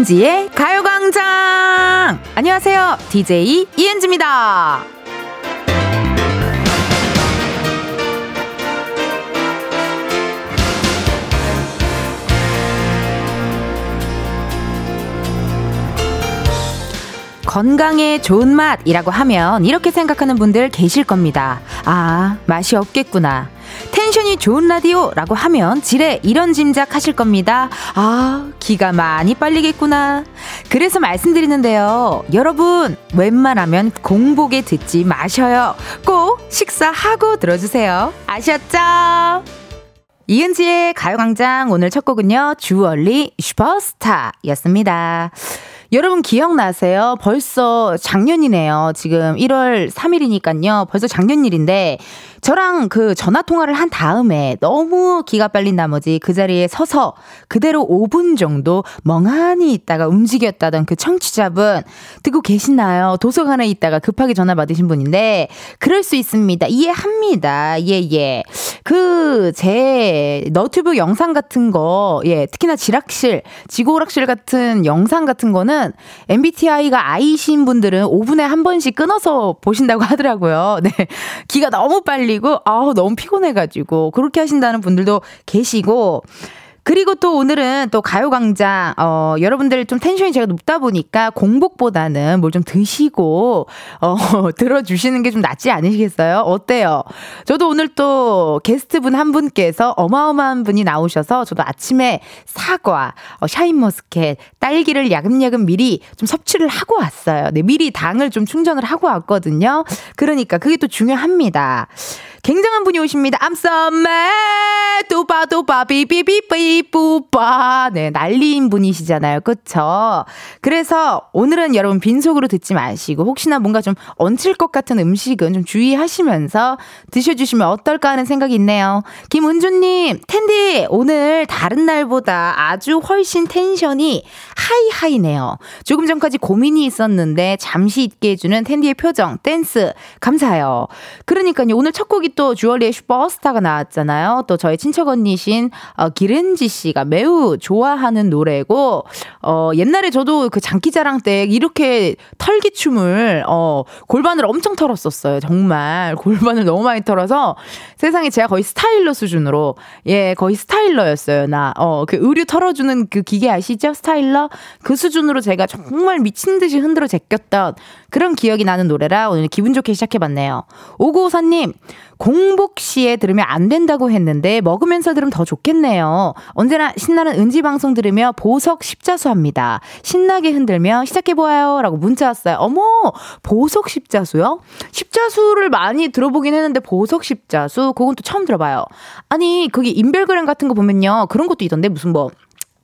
이은지의 가요광장! 안녕하세요. DJ 이은지입니다. 건강에 좋은 맛이라고 하면 이렇게 생각하는 분들 계실 겁니다. 아, 맛이 없겠구나. 텐션이 좋은 라디오라고 하면 지레 이런 짐작 하실 겁니다. 아, 기가 많이 빨리겠구나. 그래서 말씀드리는데요. 여러분, 웬만하면 공복에 듣지 마셔요. 꼭 식사하고 들어주세요. 아셨죠? 이은지의 가요광장 오늘 첫 곡은요. 주얼리 슈퍼스타 였습니다. 여러분 기억나세요? 벌써 작년이네요. 지금 1월 3일이니까요. 벌써 작년 일인데 저랑 그 전화 통화를 한 다음에 너무 기가 빨린 나머지 그 자리에 서서 그대로 5분 정도 멍하니 있다가 움직였다던 그 청취자분 듣고 계시나요? 도서관에 있다가 급하게 전화 받으신 분인데 그럴 수 있습니다. 이해합니다. 예, 예. 그 제 너튜브 영상 같은 거, 예, 특히나 지락실, 지고락실 같은 영상 같은 거는 MBTI가 I신 분들은 5분에 한 번씩 끊어서 보신다고 하더라고요. 네. 기가 너무 빨리 흘리고 아우 너무 피곤해가지고 그렇게 하신다는 분들도 계시고 그리고 또 오늘은 또 가요광장, 어, 여러분들 좀 텐션이 제가 높다 보니까 공복보다는 뭘 좀 드시고, 어, 들어주시는 게 좀 낫지 않으시겠어요? 어때요? 저도 오늘 또 게스트 분 한 분께서 어마어마한 분이 나오셔서 저도 아침에 사과, 어, 샤인머스켓, 딸기를 야금야금 미리 좀 섭취를 하고 왔어요. 네, 미리 당을 좀 충전을 하고 왔거든요. 그러니까 그게 또 중요합니다. 굉장한 분이 오십니다. Mad. 뚜바 뚜바 비비비비 뿌빠. 네, 난리인 분이시잖아요. 그쵸? 그래서 오늘은 여러분 빈속으로 듣지 마시고 혹시나 뭔가 좀 얹힐 것 같은 음식은 좀 주의하시면서 드셔주시면 어떨까 하는 생각이 있네요. 김은주님, 텐디, 오늘 다른 날보다 아주 훨씬 텐션이 하이하이네요. 조금 전까지 고민이 있었는데 잠시 있게 해주는 텐디의 표정, 댄스, 감사해요. 그러니까요, 오늘 첫 곡이 또 주얼리의 슈퍼스타가 나왔잖아요. 또 저희 친척 언니신 어, 기른지 씨가 매우 좋아하는 노래고 어, 옛날에 저도 그 장기자랑 때 이렇게 털기 춤을 어, 골반을 엄청 털었었어요. 정말 골반을 너무 많이 털어서 세상에 제가 거의 스타일러 수준으로 예 거의 스타일러였어요. 나 어, 그 의류 털어주는 그 기계 아시죠? 스타일러 그 수준으로 제가 정말 미친 듯이 흔들어 제꼈던 그런 기억이 나는 노래라 오늘 기분 좋게 시작해봤네요. 오구오사님 공복 시에 들으면 안 된다고 했는데 먹으면서 들으면 더 좋겠네요. 언제나 신나는 은지 방송 들으며 보석 십자수 합니다. 신나게 흔들며 시작해보아요. 라고 문자 왔어요. 어머, 보석 십자수요? 십자수를 많이 들어보긴 했는데 보석 십자수? 그건 또 처음 들어봐요. 아니, 그게 인별그램 같은 거 보면요. 그런 것도 있던데 무슨 뭐,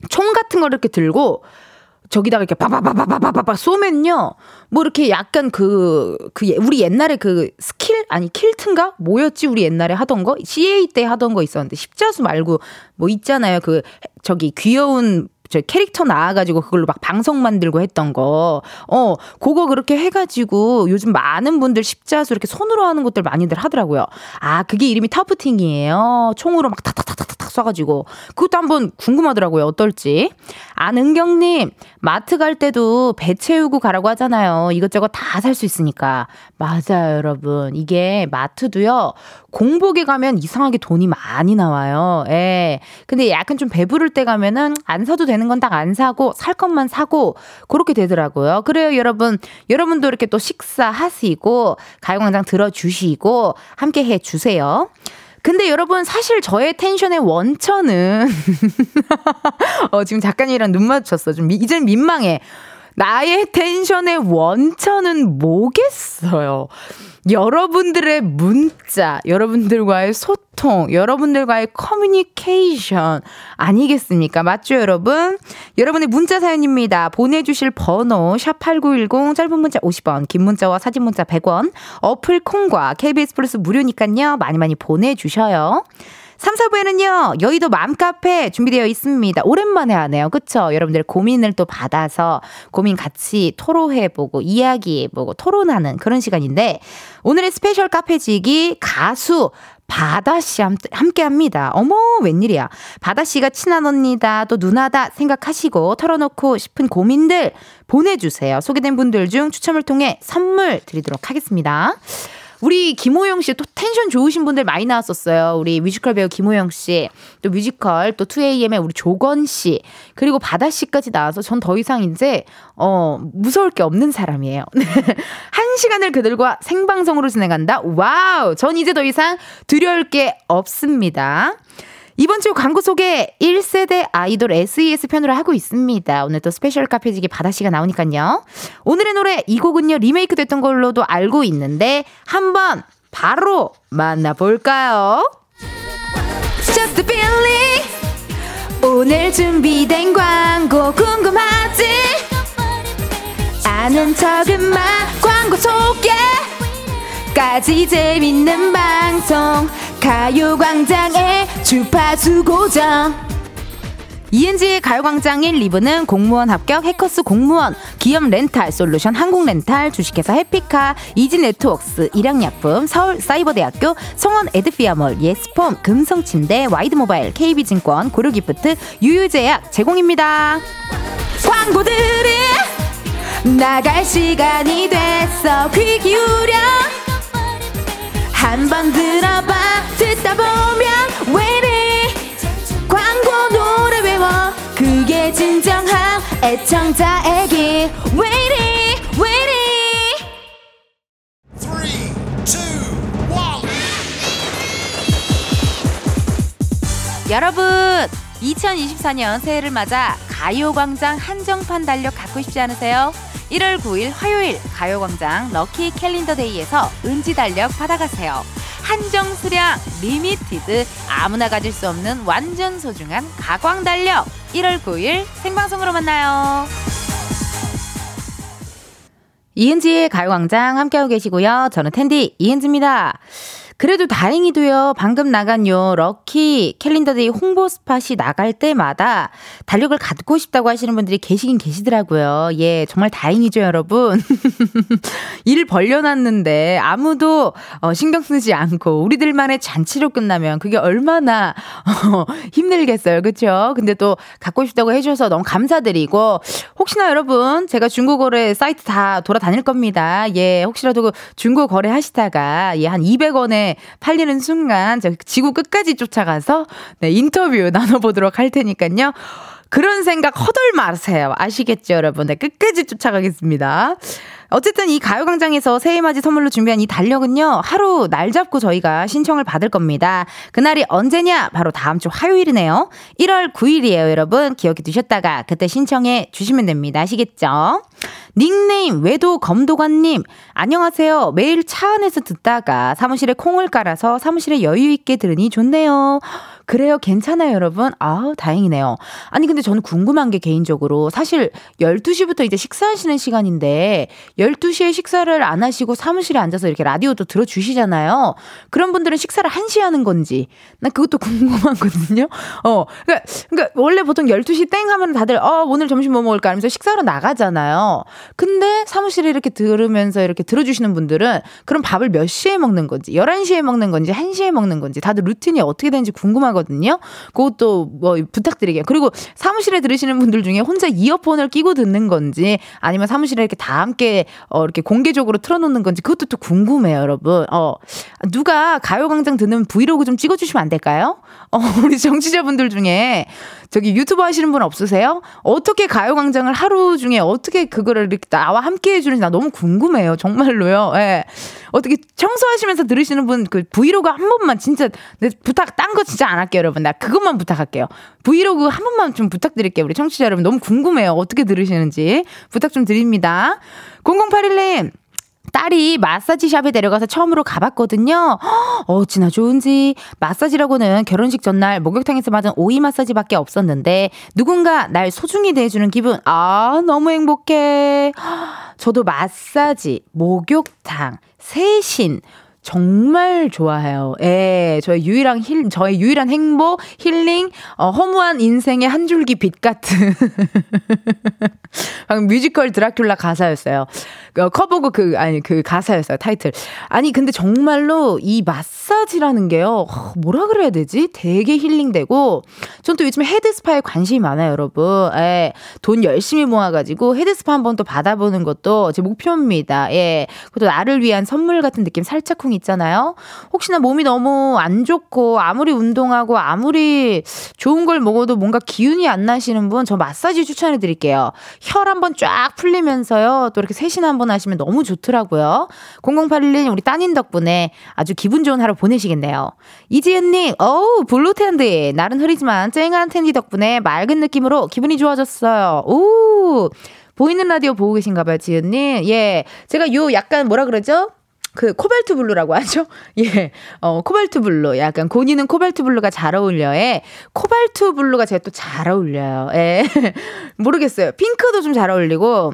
총 같은 걸 이렇게 들고 저기다가 이렇게 바바바바바바바 쏘면요. 뭐 이렇게 약간 그, 그, 우리 옛날에 그 스킬? 아니, 킬트인가? 뭐였지? 우리 옛날에 하던 거? CA 때 하던 거 있었는데, 십자수 말고 뭐 있잖아요. 그, 저기 귀여운 저 캐릭터 나와가지고 그걸로 막 방송 만들고 했던 거. 어, 그거 그렇게 해가지고 요즘 많은 분들 십자수 이렇게 손으로 하는 것들 많이들 하더라고요. 아, 그게 이름이 타프팅이에요. 총으로 막 탁탁탁탁탁 쏴가지고. 그것도 한번 궁금하더라고요. 어떨지. 안은경님, 마트 갈 때도 배 채우고 가라고 하잖아요. 이것저것 다 살 수 있으니까. 맞아요, 여러분. 이게 마트도요, 공복에 가면 이상하게 돈이 많이 나와요. 예. 근데 약간 좀 배부를 때 가면은 안 사도 되는 건 딱 안 사고 살 것만 사고 그렇게 되더라고요. 그래요, 여러분. 여러분도 이렇게 또 식사하시고 가요광장 들어주시고 함께 해 주세요. 근데 여러분 사실 저의 텐션의 원천은 어 지금 작가님이랑 눈 마주쳤어. 좀 이젠 민망해. 나의 텐션의 원천은 뭐겠어요? 여러분들의 문자, 여러분들과의 소통, 여러분들과의 커뮤니케이션 아니겠습니까? 맞죠, 여러분? 여러분의 문자 사연입니다. 보내주실 번호, 샵8910, 짧은 문자 50원, 긴 문자와 사진 문자 100원, 어플 콩과 KBS 플러스 무료니까요. 많이 많이 보내주셔요. 3, 4부에는요, 여의도 맘카페 준비되어 있습니다. 오랜만에 하네요. 그쵸? 여러분들 고민을 또 받아서 고민 같이 토로해보고, 이야기해보고, 토론하는 그런 시간인데, 오늘의 스페셜 카페지기 가수 바다씨 함께 합니다. 어머, 웬일이야. 바다씨가 친한 언니다, 또 누나다 생각하시고 털어놓고 싶은 고민들 보내주세요. 소개된 분들 중 추첨을 통해 선물 드리도록 하겠습니다. 우리 김호영 씨 또 텐션 좋으신 분들 많이 나왔었어요. 우리 뮤지컬 배우 김호영 씨, 또 뮤지컬 또 2AM의 우리 조권 씨, 그리고 바다 씨까지 나와서 전 더 이상 이제 어 무서울 게 없는 사람이에요. 한 시간을 그들과 생방송으로 진행한다. 와우, 전 이제 더 이상 두려울 게 없습니다. 이번 주 광고 소개 1세대 아이돌 SES 편으로 하고 있습니다. 오늘 또 스페셜 카페지기 바다씨가 나오니까요. 오늘의 노래 이 곡은요 리메이크 됐던 걸로도 알고 있는데 한번 바로 만나볼까요? Just a feeling 오늘 준비된 광고 궁금하지? 아는 척은 마 광고 소개까지 재밌는 방송 가요광장의 주파수 고정. 이은지의 가요광장 1, 2부는 공무원 합격 해커스 공무원, 기업 렌탈 솔루션 한국렌탈, 주식회사 해피카, 이지네트웍스, 일양약품, 서울사이버대학교, 성원 에드피아몰, 예스폼, 금성침대, 와이드모바일, KB증권, 고려기프트, 유유제약 제공입니다. 광고들이 나갈 시간이 됐어. 귀 기울여 한번 들어봐. 듣다 보면 왜이리 광고 노래 외워. 그게 진정한 애청자에게 왜이리 왜이리 여러분 2024년 새해를 맞아 가요광장 한정판 달력 갖고 싶지 않으세요? 1월 9일 화요일 가요광장 lucky calendar day에서 은지 달력 받아가세요. 한정 수량 limited 아무나 가질 수 없는 완전 소중한 가광 달력 1월 9일 생방송으로 만나요. 이은지의 가요광장 함께하고 계시고요. 저는 텐디 이은지입니다. 그래도 다행히도요, 방금 나간 요, lucky calendar day 홍보 spot이 나갈 때마다 달력을 갖고 싶다고 하시는 분들이 계시긴 계시더라고요. 예, 정말 다행이죠, 여러분. 일 벌려놨는데 아무도 어, 신경 쓰지 않고 우리들만의 잔치로 끝나면 그게 얼마나 어, 힘들겠어요. 그쵸? 근데 또 갖고 싶다고 해줘서 너무 감사드리고, 혹시나 여러분, 제가 중고 거래 사이트 다 돌아다닐 겁니다. 예, 혹시라도 그 중고 거래 하시다가, 예, 한 200원에 팔리는 순간 저 지구 끝까지 쫓아가서 네, 인터뷰 나눠보도록 할 테니까요. 그런 생각 허덜 마세요. 아시겠죠, 여러분? 네, 끝까지 쫓아가겠습니다. 어쨌든 이 가요광장에서 새해맞이 선물로 준비한 이 달력은요, 하루 날 잡고 저희가 신청을 받을 겁니다. 그날이 언제냐? 바로 다음 주 화요일이네요. 1월 9일이에요, 여러분. 기억해 두셨다가 그때 신청해 주시면 됩니다. 아시겠죠? 닉네임 외도 검도관님 안녕하세요. 매일 차 안에서 듣다가 사무실에 콩을 깔아서 사무실에 여유 있게 들으니 좋네요. 그래요. 괜찮아요, 여러분. 아우, 다행이네요. 아니, 근데 저는 궁금한 게 개인적으로 사실 12시부터 이제 식사하시는 시간인데 12시에 식사를 안 하시고 사무실에 앉아서 이렇게 라디오도 들어주시잖아요. 그런 분들은 식사를 1시에 하는 건지 난 그것도 궁금하거든요. 어, 그러니까, 그러니까 원래 보통 12시 땡 하면 다들 어, 오늘 점심 뭐 먹을까 하면서 식사로 나가잖아요. 근데 사무실에 이렇게 들으면서 이렇게 들어주시는 분들은 그럼 밥을 몇 시에 먹는 건지 11시에 먹는 건지 1시에 먹는 건지 다들 루틴이 어떻게 되는지 궁금하거든요. 하거든요. 그것도 뭐 부탁드리게요. 그리고 사무실에 들으시는 분들 중에 혼자 이어폰을 끼고 듣는 건지 아니면 사무실에 이렇게 다 함께 어 이렇게 공개적으로 틀어놓는 건지 그것도 또 궁금해요, 여러분. 어 누가 가요광장 듣는 브이로그 좀 찍어주시면 안 될까요? 어 우리 정치자분들 중에 저기 유튜브 하시는 분 없으세요? 어떻게 가요광장을 하루 중에 어떻게 그거를 이렇게 나와 함께 해주는지 나 너무 궁금해요. 정말로요. 예. 어떻게 청소하시면서 들으시는 분 그 브이로그 한 번만 진짜 부탁 딴 거 진짜 안 할게요, 여러분. 나 그것만 부탁할게요. 브이로그 한 번만 좀 부탁드릴게요. 우리 청취자 여러분 너무 궁금해요. 어떻게 들으시는지 부탁 좀 드립니다. 0081님 딸이 마사지 샵에 데려가서 처음으로 가봤거든요. 어찌나 좋은지. 마사지라고는 결혼식 전날 목욕탕에서 받은 오이 마사지밖에 없었는데 누군가 날 소중히 대해주는 기분. 아, 너무 행복해. 저도 마사지, 목욕탕, 세신, 정말 좋아해요. 예, 저의 유일한 힐, 저의 유일한 행복, 힐링, 어, 허무한 인생의 한 줄기 빛 같은. 방금 뮤지컬 드라큘라 가사였어요. 어, 커버곡 그, 아니, 그 가사였어요. 타이틀. 아니, 근데 정말로 이 마사지라는 게요, 뭐라 그래야 되지? 되게 힐링되고, 전 또 요즘에 head spa에 관심이 많아요, 여러분. 예, 돈 열심히 모아가지고 head spa 한번 또 받아보는 것도 제 목표입니다. 예. 그것도 나를 위한 선물 같은 느낌 살짝 쿵 있잖아요. 혹시나 몸이 너무 안 좋고 아무리 운동하고 아무리 좋은 걸 먹어도 뭔가 기운이 안 나시는 분 저 마사지 추천해 드릴게요. 혈 한번 쫙 풀리면서요. 또 이렇게 세신 한번 하시면 너무 좋더라고요. 0081님 우리 따님 덕분에 아주 기분 좋은 하루 보내시겠네요. 이지은님, 어우 블루 은디 날은 흐리지만 쨍한 은디 덕분에 맑은 느낌으로 기분이 좋아졌어요. 오 보이는 라디오 보고 계신가 봐요, 지은님. 예. 제가 요 약간 뭐라 그러죠? 그 코발트 블루라고 하죠? 예. 어, 코발트 블루. 약간 고니는 코발트 블루가 잘 어울려에 코발트 블루가 제가 또 잘 어울려요. 예. 모르겠어요. 핑크도 좀 잘 어울리고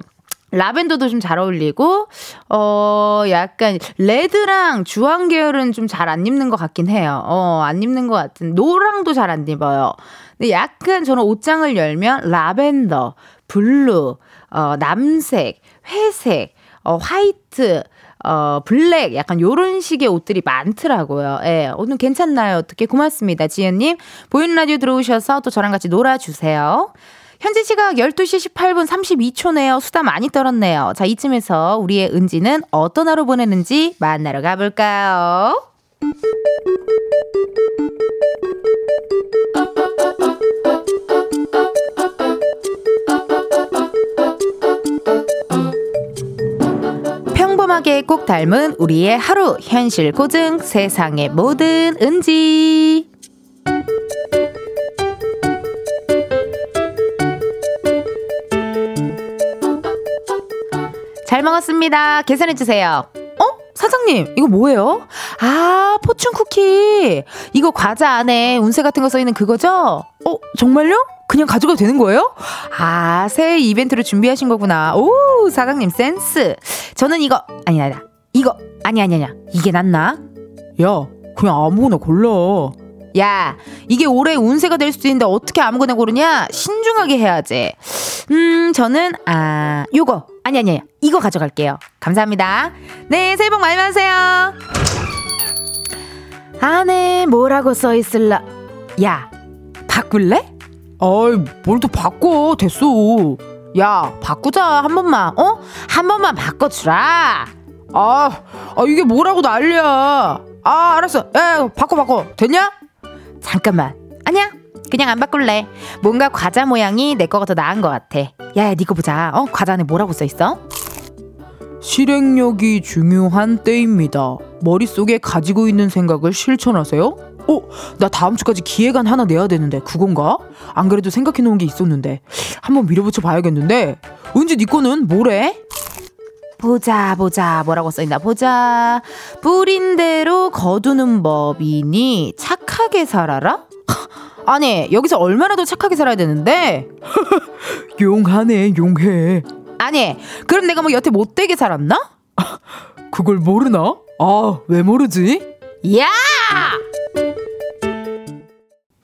라벤더도 좀 잘 어울리고 어 약간 레드랑 주황 계열은 좀 잘 안 입는 것 같긴 해요. 어안 입는 것 같은 노랑도 잘 안 입어요. 근데 약간 저는 옷장을 열면 라벤더, 블루, 어 남색, 회색, 어 화이트 어, 블랙, 약간 요런 식의 옷들이 많더라고요. 예, 오늘 괜찮나요? 어떻게? 고맙습니다. 지연님. 보이는 라디오 들어오셔서 또 저랑 같이 놀아주세요. 현재 시각 12시 18분 32초네요. 수다 많이 떨었네요. 자, 이쯤에서 우리의 은지는 어떤 하루 보내는지 만나러 가볼까요? 평범하게 꼭 닮은 우리의 하루 현실 고증 세상의 모든 은지 잘 먹었습니다. 계산해 주세요. 어? 사장님, 이거 뭐예요? 아, 포춘 쿠키. 이거 과자 안에 운세 같은 거 써 있는 그거죠? 어, 정말요? 그냥 가져가도 되는 거예요? 아, 새해 이벤트를 준비하신 거구나. 오, 사장님 센스. 저는 이거, 아니, 아니, 이거, 아니, 아니, 아니, 이게 낫나? 야, 그냥 아무거나 골라. 야, 이게 올해 운세가 될 수도 있는데 어떻게 아무거나 고르냐? 신중하게 해야지. 음, 저는, 아, 요거. 아니, 아니, 아니. 이거 가져갈게요. 감사합니다. 네, 새해 복 많이 받으세요. 안에 뭐라고 써 있을라? 야, 바꿀래? 아이, 뭘 또 바꿔. 됐어. 야, 바꾸자. 한 번만, 어? 한 번만 바꿔주라. 아, 아, 이게 뭐라고 난리야. 아, 알았어. 야, 바꿔, 바꿔. 됐냐? 잠깐만. 아니야. 그냥 안 바꿀래. 뭔가 과자 모양이 내 거가 더 나은 것 같아. 야, 야, 니거 보자. 어? 과자 안에 뭐라고 써 있어? 실행력이 중요한 때입니다. 머릿속에 가지고 있는 생각을 실천하세요. 어, 나 다음 주까지 기획안 하나 내야 되는데 그건가? 안 그래도 생각해 놓은 게 있었는데 한번 밀어붙여 봐야겠는데 은지 니 거는 뭐래? 보자 보자 뭐라고 써있나 보자 뿌린 대로 거두는 법이니 착하게 살아라? 아니 여기서 얼마나 더 착하게 살아야 되는데 용하네 용해 아니 그럼 내가 뭐 여태 못되게 살았나? 그걸 모르나? 아 왜 모르지? 야!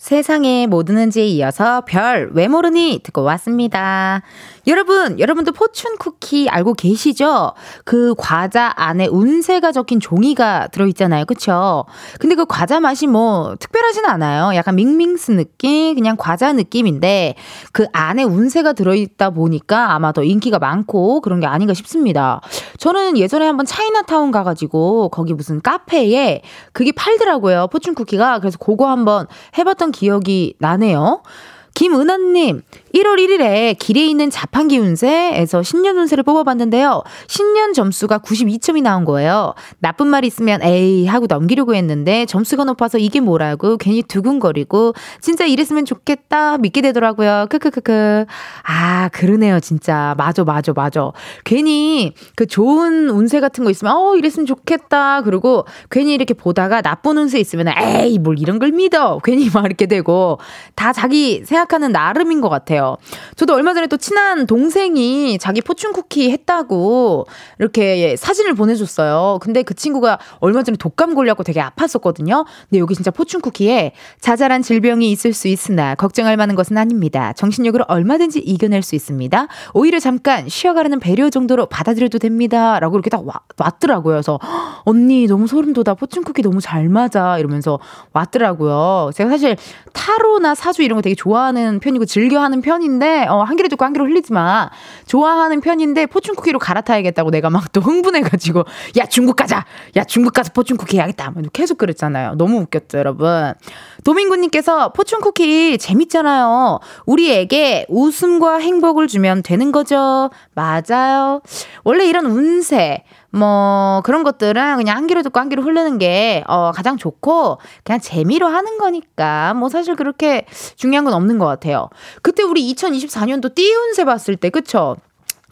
세상에 뭐 드는지에 이어서 별 왜 모르니 듣고 왔습니다. 여러분, 여러분도 포춘 쿠키 알고 계시죠? 그 과자 안에 운세가 적힌 종이가 들어있잖아요. 그쵸? 근데 그 과자 맛이 뭐 특별하진 않아요. 약간 밍밍스 느낌? 그냥 과자 느낌인데 그 안에 운세가 들어있다 보니까 아마 더 인기가 많고 그런 게 아닌가 싶습니다. 저는 예전에 한번 차이나타운 가가지고 거기 무슨 카페에 그게 팔더라고요. 포춘 쿠키가. 그래서 그거 한번 해봤던 기억이 나네요. 김은하님, 1월 1일에 길에 있는 자판기 운세에서 신년 운세를 뽑아봤는데요. 신년 점수가 92점이 나온 거예요. 나쁜 말 있으면 에이 하고 넘기려고 했는데 점수가 높아서 이게 뭐라고 괜히 두근거리고 진짜 이랬으면 좋겠다 믿게 되더라고요. 크크크크. 아, 그러네요, 진짜. 맞아, 맞아, 맞아. 괜히 그 좋은 운세 같은 거 있으면 어, 이랬으면 좋겠다. 그리고 괜히 이렇게 보다가 나쁜 운세 있으면 에이, 뭘 이런 걸 믿어. 괜히 막 이렇게 되고 다 자기 생각하는 나름인 것 같아요. 같아요. 저도 얼마 전에 또 친한 동생이 자기 포춘 쿠키 했다고 이렇게 사진을 보내줬어요. 근데 그 친구가 얼마 전에 독감 걸려갖고 되게 아팠었거든요. 근데 여기 진짜 포춘 쿠키에 자잘한 질병이 있을 수 있으나 걱정할 만한 것은 아닙니다. 정신력으로 얼마든지 이겨낼 수 있습니다. 오히려 잠깐 쉬어가라는 배려 정도로 받아들여도 됩니다. 라고 이렇게 딱 와, 왔더라고요. 그래서 언니 너무 소름 돋아. 포춘 쿠키 너무 잘 맞아. 이러면서 왔더라고요. 제가 사실 타로나 사주 이런 거 되게 좋아하는 편이고 즐겨하는 편 인데 어, 한 개를 듣고 한 개를 흘리지 마. 좋아하는 편인데 포춘 쿠키로 갈아타야겠다고 내가 막 또 흥분해가지고 야 중국 가자. 야 중국 가서 포춘 쿠키 해야겠다. 계속 그랬잖아요. 너무 웃겼죠, 여러분. 도민구님께서 포춘 쿠키 재밌잖아요. 우리에게 웃음과 행복을 주면 되는 거죠. 맞아요. 원래 이런 운세 뭐 그런 것들은 그냥 한 귀로 듣고 한 귀로 흐르는 게 어, 가장 좋고 그냥 재미로 하는 거니까 뭐 사실 그렇게 중요한 건 없는 것 같아요. 그때 우리 2024년도 띠운세 봤을 때 그쵸?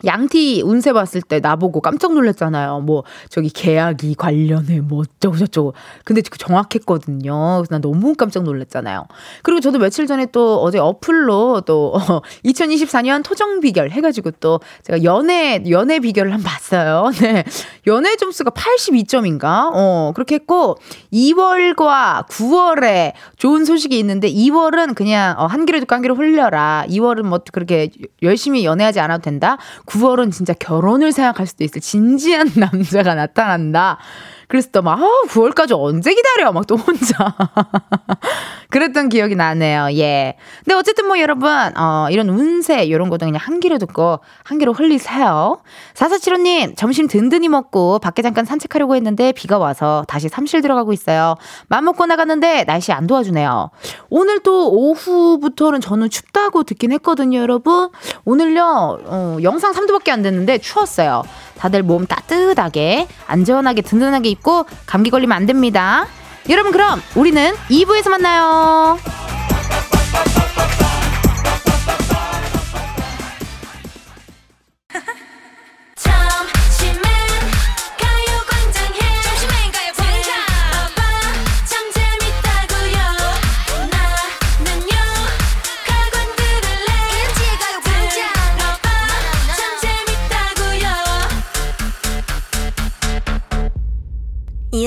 양티 운세 봤을 때 나보고 깜짝 놀랐잖아요. 뭐, 저기 계약이 관련해 뭐 어쩌고저쩌고. 근데 그 정확했거든요. 그래서 난 너무 깜짝 놀랐잖아요. 그리고 저도 며칠 전에 또 어제 어플로 또, 어, 2024년 토정 비결 해가지고 또 제가 연애, 연애 비결을 한 번 봤어요. 네. 연애 점수가 82점인가? 어, 그렇게 했고, 2월과 9월에 좋은 소식이 있는데, 2월은 그냥, 어, 한한 귀로 흘려라. 2월은 뭐 그렇게 열심히 연애하지 않아도 된다. 9월은 진짜 결혼을 생각할 수도 있을 진지한 남자가 나타난다. 그래서 또 막, 어, 9월까지 언제 기다려? 막 또 혼자. 그랬던 기억이 나네요. 예. 근데 어쨌든 뭐 여러분, 어, 이런 운세, 이런 것도 그냥 한 귀로 듣고 한 귀로 흘리세요. 4475님, 점심 든든히 먹고 밖에 잠깐 산책하려고 했는데 비가 와서 다시 삼실 들어가고 있어요. 맘 먹고 나갔는데 날씨 안 도와주네요. 오늘 또 오후부터는 저는 춥다고 듣긴 했거든요, 여러분. 오늘요, 어, 영상 3도밖에 안 됐는데 추웠어요. 다들 몸 따뜻하게, 안전하게, 든든하게 입고 감기 걸리면 안 됩니다. 여러분, 그럼 우리는 2부에서 만나요.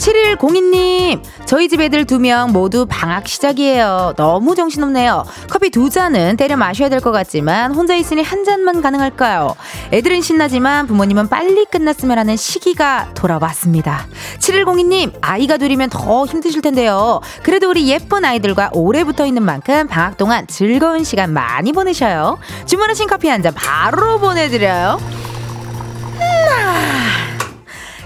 7102님, 저희 집 애들 두 명 모두 방학 시작이에요. 너무 정신없네요. 커피 두 잔은 때려 마셔야 될 것 같지만 혼자 있으니 한 잔만 가능할까요? 애들은 신나지만 부모님은 빨리 끝났으면 하는 시기가 돌아왔습니다. 7102님, 아이가 둘이면 더 힘드실 텐데요. 그래도 우리 예쁜 아이들과 오래 붙어 있는 만큼 방학 동안 즐거운 시간 많이 보내셔요. 주문하신 커피 한 잔 바로 보내드려요.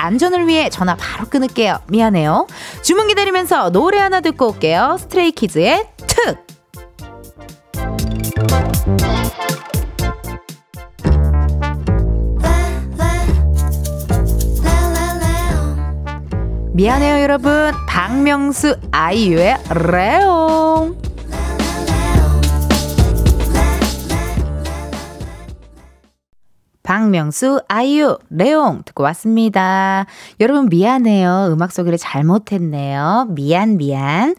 안전을 위해 전화 바로 끊을게요. 미안해요. 주문 기다리면서 노래 하나 듣고 올게요. 스트레이키즈의 특! 미안해요, 여러분. 박명수 아이유의 레옹. 박명수, 아이유, 레옹 듣고 왔습니다. 여러분 미안해요. 음악 소개를 잘못했네요. 미안, 미안.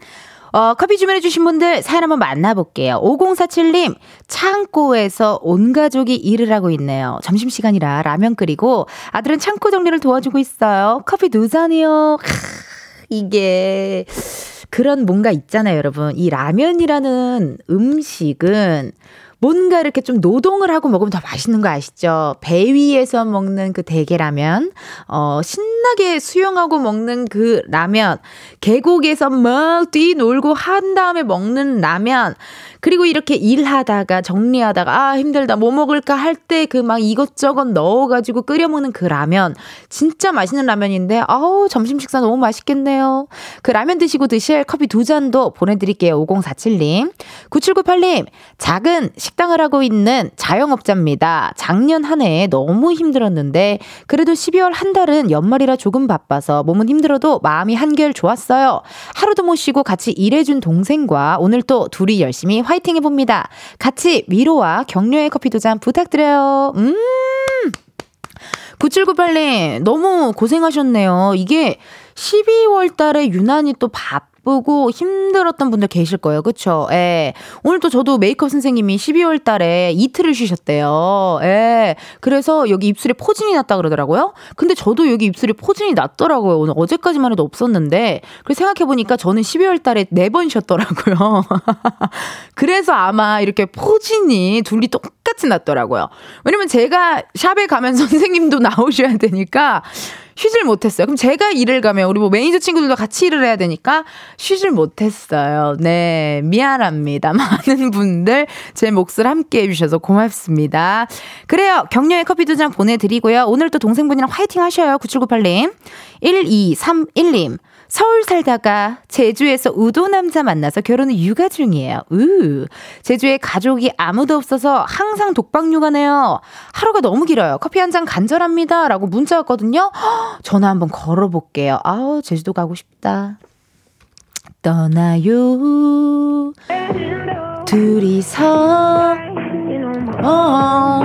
어, 커피 주문해주신 분들 사연 한번 만나볼게요. 5047님, 창고에서 온 가족이 일을 하고 있네요. 점심시간이라 라면 끓이고 아들은 창고 정리를 도와주고 있어요. 커피 두 잔이요. 크, 이게 그런 뭔가 있잖아요, 여러분. 이 라면이라는 음식은 뭔가 이렇게 좀 노동을 하고 먹으면 더 맛있는 거 아시죠? 배 위에서 먹는 그 대게라면, 어, 신나게 수영하고 먹는 그 라면, 계곡에서 막 뛰놀고 한 다음에 먹는 라면, 그리고 이렇게 일하다가 정리하다가 아 힘들다 뭐 먹을까 할 때 그 막 이것저것 넣어가지고 끓여 먹는 그 라면 진짜 맛있는 라면인데 아우 점심 식사 너무 맛있겠네요. 그 라면 드시고 드실 커피 두 잔도 보내드릴게요. 5047님, 9798님 작은 식당을 하고 있는 자영업자입니다. 작년 한 해 너무 힘들었는데 그래도 12월 한 달은 연말이라 조금 바빠서 몸은 힘들어도 마음이 한결 좋았어요. 하루도 못 쉬고 같이 일해준 동생과 오늘 또 둘이 열심히 화이팅 해봅니다. 같이 위로와 격려의 커피 두 잔 부탁드려요. 음! 9798님, 너무 고생하셨네요. 이게 12월 달에 유난히 또 밥, 바쁘고 힘들었던 분들 계실 거예요. 그쵸? 예. 오늘 또 저도 메이크업 선생님이 12월 달에 이틀을 쉬셨대요. 예. 그래서 여기 입술에 포진이 났다 그러더라고요. 근데 저도 여기 입술에 포진이 났더라고요. 오늘 어제까지만 해도 없었는데. 그래서 생각해보니까 저는 12월 달에 네 번 쉬었더라고요. 그래서 아마 이렇게 포진이 둘이 똑 같이 났더라고요. 왜냐면 제가 샵에 가면 선생님도 나오셔야 되니까 쉬질 못했어요. 그럼 제가 일을 가면 우리 뭐 매니저 친구들도 같이 일을 해야 되니까 쉬질 못했어요. 네, 미안합니다. 많은 분들 제 몫을 함께 해주셔서 고맙습니다. 그래요. 격려의 커피 두 잔 보내드리고요. 오늘 또 동생분이랑 화이팅 하셔요. 9798님. 1231님. 서울 살다가 제주에서 우도 남자 만나서 결혼을 육아 중이에요. 으. 제주에 가족이 아무도 없어서 항상 독박 육아네요. 하루가 너무 길어요. 커피 한 잔 간절합니다. 라고 문자 왔거든요. 허, 전화 한번 걸어볼게요. 아우, 제주도 가고 싶다. 떠나요. 둘이서. 어.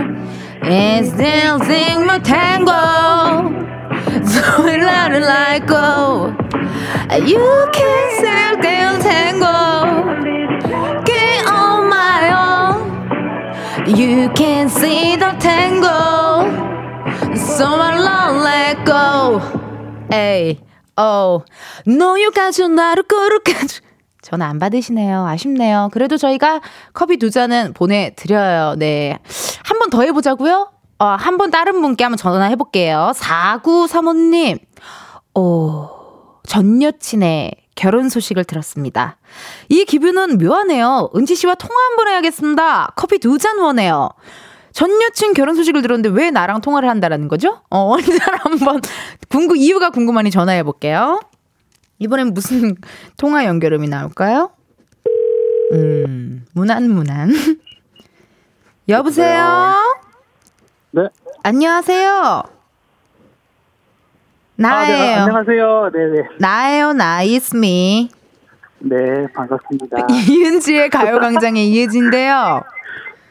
It's dancing my tango. So let it let go. You can still dance tango. Get on my own. You can see the tango. So I don't let go. Hey, oh. No, you got you 나를 꾸룩까지. 전화 안 받으시네요. 아쉽네요. 그래도 저희가 커피 두 잔은 보내드려요. 네. 한 번 더 해보자고요? 어, 한 번 다른 분께 한번 전화해볼게요. 4935님, 오, 전 여친의 결혼 소식을 들었습니다. 이 기분은 묘하네요. 은지 씨와 통화 한번 해야겠습니다. 커피 두 잔 원해요. 전 여친 결혼 소식을 들었는데 왜 나랑 통화를 한다라는 거죠? 어, 언제 한번 궁금, 이유가 궁금하니 전화해 볼게요. 이번엔 무슨 통화 연결음이 나올까요? 음, 무난 무난. 여보세요? 네. 안녕하세요. 나예요. 아, 네, 안녕하세요. 네네. 나예요, 나, it's me. 네, 반갑습니다. 이은지의 가요광장의 이은지인데요.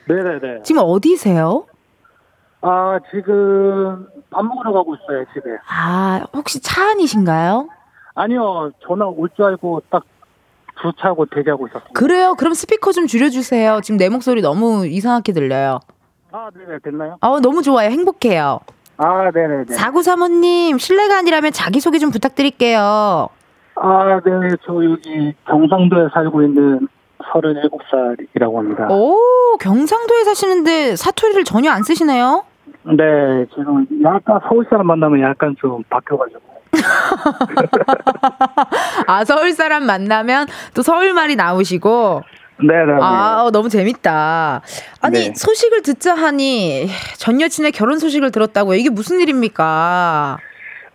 네네네. 지금 어디세요? 아, 지금 밥 먹으러 가고 있어요, 집에. 아, 혹시 차 안이신가요? 아니요, 전화 올 줄 알고 딱 주차하고 대기하고 있었어요. 그래요. 그럼 스피커 좀 줄여주세요. 지금 내 목소리 너무 이상하게 들려요. 아, 네네, 됐나요? 어, 너무 좋아요. 행복해요. 아, 네네네. 사구사모님, 실례가 아니라면 자기소개 좀 부탁드릴게요. 아, 네, 저 여기 경상도에 살고 있는 37살이라고 합니다. 오, 경상도에 사시는데 사투리를 전혀 안 쓰시네요? 네, 지금 약간 서울 사람 만나면 약간 좀 바뀌어가지고. 아, 서울 사람 만나면 또 서울 말이 나오시고. 네네. 아, 어, 너무 재밌다. 아니, 네. 소식을 듣자 하니 전 여친의 결혼 소식을 들었다고요. 이게 무슨 일입니까?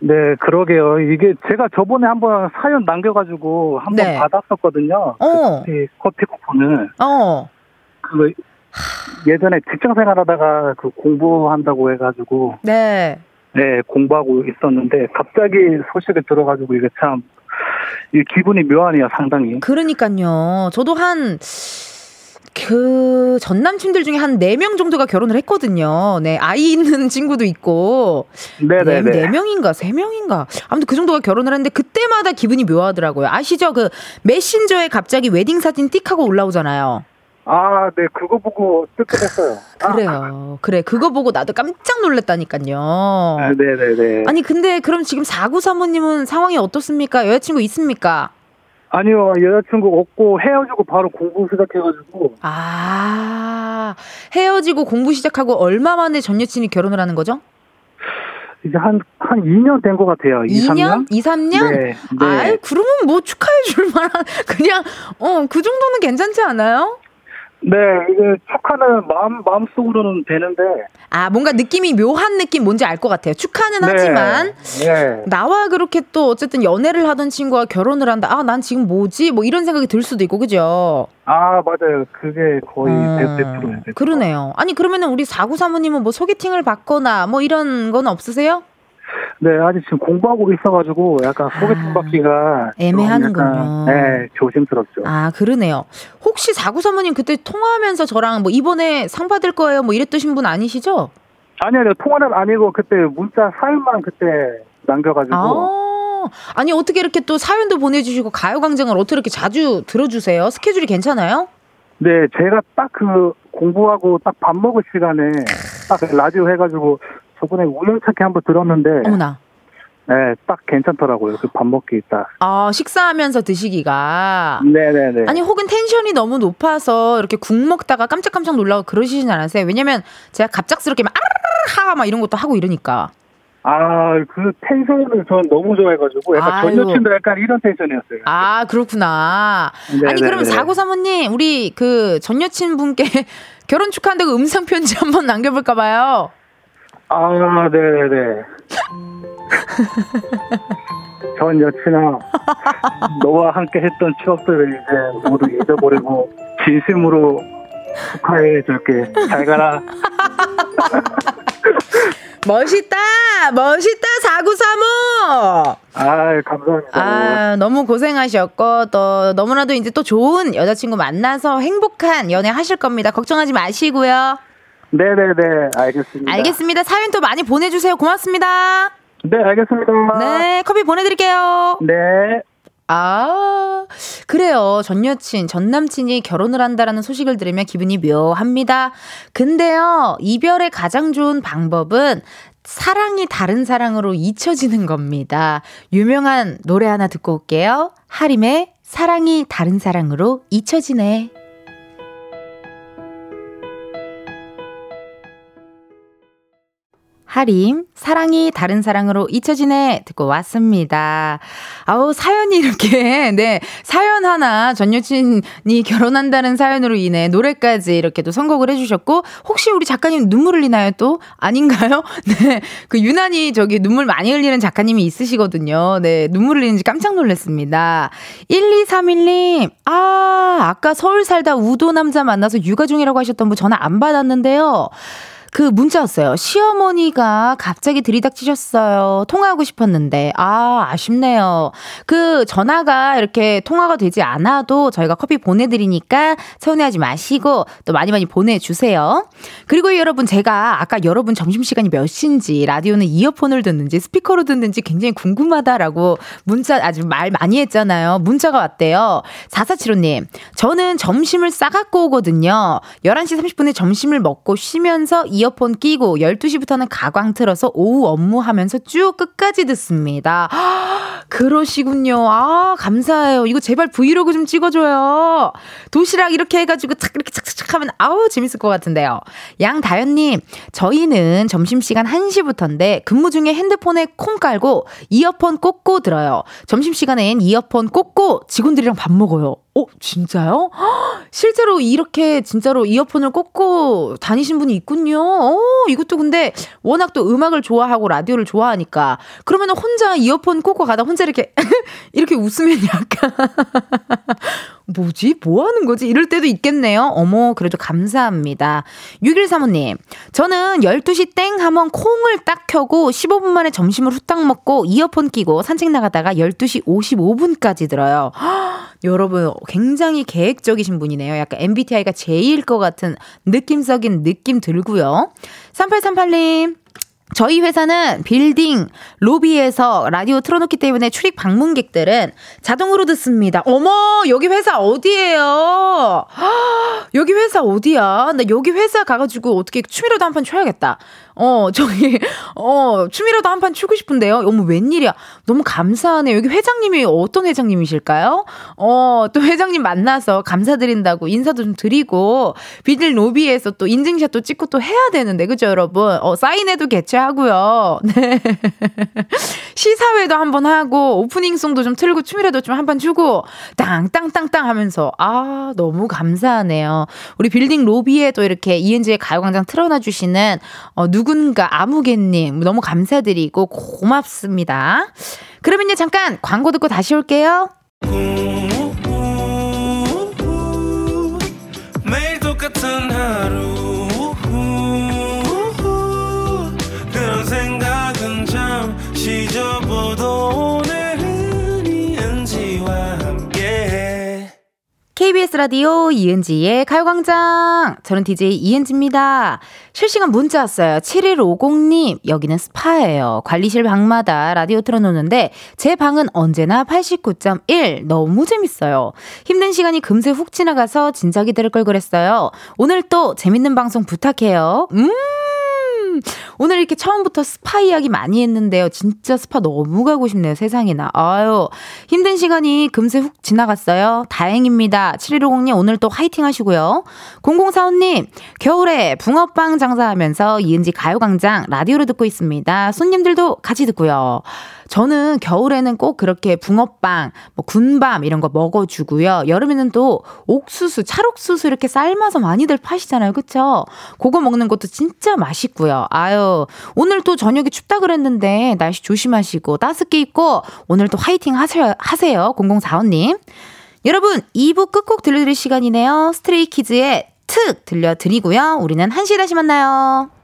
네, 그러게요. 이게 제가 저번에 한번 사연 남겨가지고 한번 네. 받았었거든요. 어. 커피, 커피 쿠폰을. 어. 그 예전에 직장 생활하다가 그 공부한다고 해가지고 네. 네 공부하고 있었는데 갑자기 소식을 들어가지고 이게 참 이 기분이 묘하네요 상당히 그러니까요. 저도 한, 그, 전 남친들 중에 한 네 명 정도가 결혼을 했거든요. 네, 아이 있는 친구도 있고. 네네네 네 명인가, 세 명인가. 아무튼 그 정도가 결혼을 했는데 그때마다 기분이 묘하더라고요. 아시죠? 그 메신저에 갑자기 웨딩 사진 띡 하고 올라오잖아요. 아 네 그거 보고 뜨끔했어요 그래요. 그래. 그거 보고 나도 깜짝 놀랐다니까요. 아, 네네네 아니, 근데 그럼 지금 사구 사모님은 상황이 어떻습니까? 여자친구 있습니까? 아니요, 여자친구 없고 헤어지고 바로 공부 시작해가지고. 아, 헤어지고 공부 시작하고 얼마 만에 전 여친이 결혼을 하는 거죠? 이제 한, 한 2년 된 것 같아요. 2, 2년? 2, 3년? 네. 네. 아이, 그러면 뭐 축하해 줄 만한, 그냥, 어, 그 정도는 괜찮지 않아요? 네, 이게 축하는 마음, 마음속으로는 되는데. 아, 뭔가 느낌이 묘한 느낌 뭔지 알 것 같아요. 축하는 네. 하지만, 네. 나와 그렇게 또 어쨌든 연애를 하던 친구가 결혼을 한다. 아, 난 지금 뭐지? 뭐 이런 생각이 들 수도 있고, 그죠? 아, 맞아요. 그게 거의 어, 100%예요. 100%. 그러네요. 아니, 그러면은 우리 사구 사모님은 뭐 소개팅을 받거나 뭐 이런 건 없으세요? 네, 아직 지금 공부하고 있어가지고 약간 소개팅 아, 받기가. 좀 애매하는군요. 네, 조심스럽죠. 아, 그러네요. 혹시 사구 사모님 그때 통화하면서 저랑 뭐 이번에 상 받을 거예요 뭐 이랬던 분 아니시죠? 아니, 아니요. 통화는 아니고 그때 문자 사연만 그때 남겨가지고. 아, 아니 어떻게 이렇게 또 사연도 보내주시고 가요광장을 어떻게 이렇게 자주 들어주세요? 스케줄이 괜찮아요? 네, 제가 딱 그 공부하고 딱 밥 먹을 시간에 딱 라디오 해가지고 저번에 우연찮게 한번 들었는데, 어머나. 네, 딱 괜찮더라고요. 그 밥 먹기 딱. 아, 식사하면서 드시기가. 네네네. 아니 혹은 텐션이 너무 높아서 이렇게 국 먹다가 깜짝깜짝 놀라고 그러시진 않으세요? 왜냐면 제가 갑작스럽게 막 아르르하 막 이런 것도 하고 이러니까. 아, 그 텐션을 전 너무 좋아해가지고 약간 아유. 전 여친도 약간 이런 텐션이었어요. 아 그렇구나. 네, 아니 네, 그러면 네. 사고 사모님 우리 그 전 여친 분께 결혼 축하한다고 음성 편지 한번 남겨볼까 봐요. 아, 네네네. 전 여친아, 너와 함께 했던 추억들을 이제 모두 잊어버리고 진심으로 축하해 줄게. 잘 가라. 멋있다, 멋있다 사구 사모. 아, 감사합니다. 아 너무 고생하셨고 또 너무나도 이제 또 좋은 여자친구 만나서 행복한 연애 하실 겁니다. 걱정하지 마시고요. 네네네, 알겠습니다. 알겠습니다. 사연 또 많이 보내주세요. 고맙습니다. 네, 알겠습니다. 네, 커피 보내드릴게요. 네. 아, 그래요. 전 여친, 전 남친이 결혼을 한다라는 소식을 들으면 기분이 묘합니다. 근데요, 이별의 가장 좋은 방법은 사랑이 다른 사랑으로 잊혀지는 겁니다. 유명한 노래 하나 듣고 올게요. 하림의 사랑이 다른 사랑으로 잊혀지네. 하림, 사랑이 다른 사랑으로 잊혀지네. 듣고 왔습니다. 아우, 사연이 이렇게, 네. 사연 하나, 전 여친이 결혼한다는 사연으로 인해 노래까지 이렇게 또 선곡을 해주셨고, 혹시 우리 작가님 눈물 흘리나요 또? 아닌가요? 네. 그 유난히 저기 눈물 많이 흘리는 작가님이 있으시거든요. 네. 눈물 흘리는지 깜짝 놀랐습니다. 1231님, 아, 아까 서울 살다 우도 남자 만나서 육아 중이라고 하셨던 분 전화 안 받았는데요. 그 문자 왔어요. 시어머니가 갑자기 들이닥치셨어요. 통화하고 싶었는데. 아, 아쉽네요. 그 전화가 이렇게 통화가 되지 않아도 저희가 커피 보내드리니까 서운해하지 마시고 또 많이 많이 보내주세요. 그리고 여러분, 제가 아까 여러분 점심시간이 몇 시인지 라디오는 이어폰을 듣는지 스피커로 듣는지 굉장히 궁금하다라고 문자 아주 말 많이 했잖아요. 문자가 왔대요. 4475님, 저는 점심을 싸갖고 오거든요. 11시 30분에 점심을 먹고 쉬면서 이 어폰 끼고 12시부터는 가광 틀어서 오후 업무하면서 쭉 끝까지 듣습니다. 그러시군요. 아, 감사해요. 이거 제발 브이로그 좀 찍어줘요. 도시락 이렇게 해가지고 탁 이렇게 착착착 하면 아우, 재밌을 것 같은데요. 양다현님, 저희는 점심시간 1시부터인데 근무 중에 핸드폰에 콩 깔고 이어폰 꽂고 들어요. 점심시간엔 이어폰 꽂고 직원들이랑 밥 먹어요. 어, 진짜요? 헉, 실제로 이렇게 진짜로 이어폰을 꽂고 다니신 분이 있군요. 어, 이것도 근데 워낙 또 음악을 좋아하고 라디오를 좋아하니까 그러면 혼자 이어폰 꽂고 가다 혼자 이렇게 이렇게 웃으면 약간 뭐지? 뭐 하는 거지? 이럴 때도 있겠네요. 어머, 그래도 감사합니다. 6135님, 저는 12시 땡 하면 콩을 딱 켜고 15분 만에 점심을 후딱 먹고 이어폰 끼고 산책 나가다가 12시 55분까지 들어요. 헉, 여러분, 굉장히 계획적이신 분이네요. 약간 MBTI가 J일 것 같은 느낌적인 느낌 들고요. 3838님, 저희 회사는 빌딩 로비에서 라디오 틀어놓기 때문에 출입 방문객들은 자동으로 듣습니다. 어머, 여기 회사 어디예요? 여기 회사 어디야? 나 여기 회사 가가지고 어떻게 춤이라도 한 판 춰야겠다. 어, 저기, 어, 춤이라도 한 판 추고 싶은데요. 어머, 웬일이야. 너무 감사하네요. 여기 회장님이 어떤 회장님이실까요? 어, 또 회장님 만나서 감사드린다고 인사도 좀 드리고, 비딜 로비에서 또 인증샷도 찍고 또 해야 되는데, 그죠, 여러분? 어, 사인회도 개최 하고요. 네. 시사회도 한번 하고, 오프닝송도 좀 틀고, 춤이라도 좀한판 추고, 땅땅땅땅 하면서, 아, 너무 감사하네요. 우리 빌딩 로비에 또 이렇게 이은지의 가요광장 틀어놔 주시는, 어, 누 누군가 아무개님 너무 감사드리고 고맙습니다. 그러면요 잠깐 광고 듣고 다시 올게요. 매일 똑같은 하루 KBS 라디오 이은지의 가요광장. 저는 DJ 이은지입니다. 실시간 문자 왔어요. 7150님, 여기는 스파예요. 관리실 방마다 라디오 틀어놓는데, 제 방은 언제나 89.1. 너무 재밌어요. 힘든 시간이 금세 훅 지나가서 진작에 들을 걸 그랬어요. 오늘 또 재밌는 방송 부탁해요. 음! 오늘 이렇게 처음부터 스파 이야기 많이 했는데요. 진짜 스파 너무 가고 싶네요. 세상에나. 아유, 힘든 시간이 금세 훅 지나갔어요. 다행입니다. 7150님 오늘 또 화이팅 하시고요. 0045님, 겨울에 붕어빵 장사하면서 이은지 가요광장 라디오로 듣고 있습니다. 손님들도 같이 듣고요. 저는 겨울에는 꼭 그렇게 붕어빵, 뭐 군밤 이런 거 먹어주고요. 여름에는 또 옥수수, 찰옥수수 이렇게 삶아서 많이들 파시잖아요. 그쵸? 그거 먹는 것도 진짜 맛있고요. 아유, 오늘 또 저녁에 춥다 그랬는데 날씨 조심하시고 따숩게 입고 오늘 또 화이팅 하세요. 하세요. 0045님. 여러분, 2부 끝곡 들려드릴 시간이네요. 스트레이키즈의 특 들려드리고요. 우리는 1시에 다시 만나요.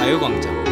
가요광장.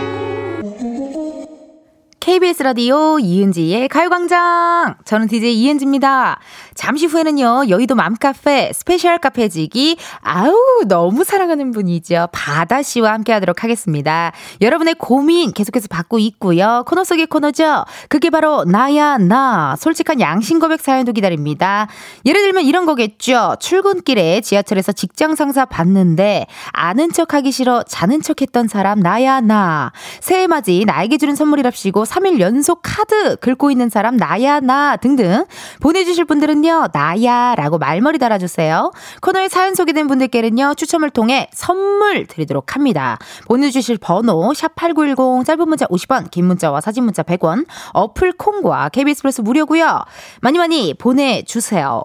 KBS 라디오 이은지의 가요광장. 저는 DJ 이은지입니다. 잠시 후에는요, 여의도 맘카페 스페셜 카페지기, 아우, 너무 사랑하는 분이죠. 바다씨와 함께 하도록 하겠습니다. 여러분의 고민 계속해서 받고 있고요. 코너 속의 코너죠. 그게 바로 나야, 나. 솔직한 양심 고백 사연도 기다립니다. 예를 들면 이런 거겠죠. 출근길에 지하철에서 직장 상사 봤는데, 아는 척 하기 싫어 자는 척 했던 사람, 나야, 나. 새해 맞이 나에게 주는 선물이랍시고, 3일 연속 카드 긁고 있는 사람, 나야, 나 등등. 보내주실 분들은요, 사연은요, 나야 라고 말머리 달아주세요. 코너에 사연 소개된 분들께는요, 추첨을 통해 선물 드리도록 합니다. 보내주실 번호, 샵 8910, 짧은 문자 50원, 긴 문자와 사진 문자 100원, 어플 콩과 KBS 플러스 무료고요 많이 많이 보내주세요.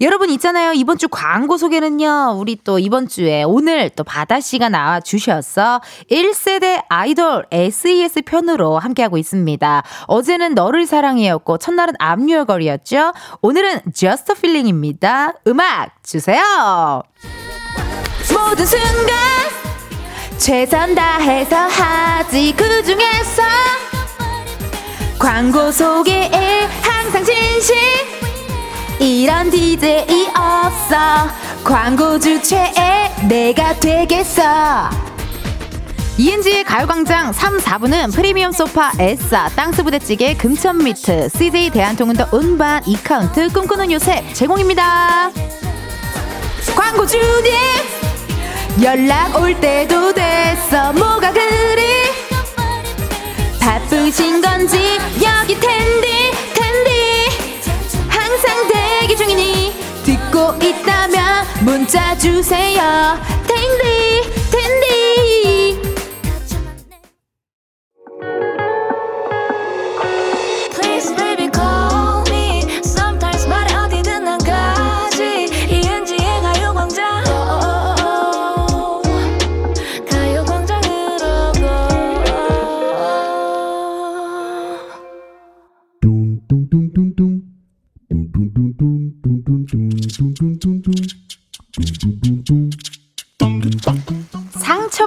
여러분 있잖아요. 이번 주 광고 소개는요, 우리 또 이번 주에 오늘 또 바다 씨가 나와주셨어. 1세대 아이돌 SES 편으로 함께하고 있습니다. 어제는 너를 사랑해였고, 첫날은 앞유얼걸이었죠. 오늘은 Just a Feeling입니다. 음악 주세요. 모든 순간 최선 다해서 하지 그 중에서 광고 소개에 항상 진실 이런 DJ 없어 광고 주체에 내가 되겠어 이은지의 가요광장 3, 4부는 프리미엄 소파 에싸, 땅스부대찌개 금천미트, CJ 대한통운더 운반, 이카운트, 꿈꾸는 요셉 제공입니다. 광고 주님 연락 올 때도 됐어. 뭐가 그리 바쁘신 건지 여기 텐디 텐디. 항상 대기 중이니 듣고 있다면 문자 주세요. 텐디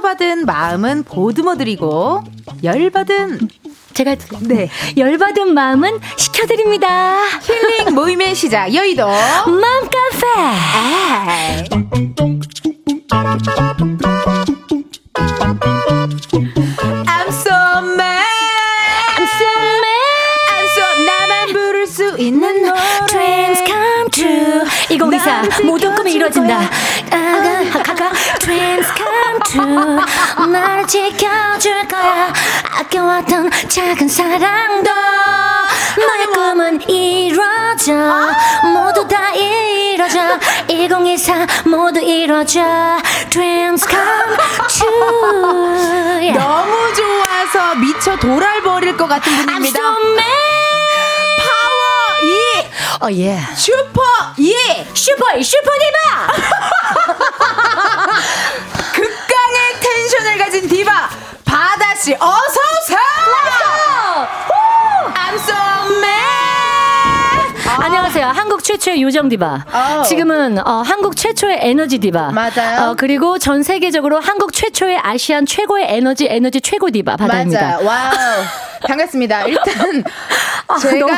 마음은 보듬어드리고 열받은 제가 네 열받은 마음은 식혀드립니다. 힐링 모임의 시작 여의도 맘 카페. I'm so mad. I'm so mad. I'm so 나만 부를 수 있는 노래. Dreams come true. 2024 모든 꿈이 이루어진다. 나를 지켜줄 거야. 아껴왔던 작은 사랑도 너의 꿈은 이루어져. 모두 다 이루어져. 2024 모두 이루어져. Dreams come true. 너무 좋아서 미쳐 돌아버릴 것 같은 분입니다. 이 어 예. 슈퍼 이 슈퍼 슈퍼 디바. 텐션을 가진 디바 바다 씨 어서 오세요. I'm so mad. 안녕하세요. 한국 최초의 요정 디바. 아우. 지금은 어, 한국 최초의 에너지 디바. 맞아요. 어, 그리고 전 세계적으로 한국 최초의 아시안 최고의 에너지 에너지 최고 디바 바다입니다. 맞아요. 와우. 반갑습니다. 일단 제가 너무-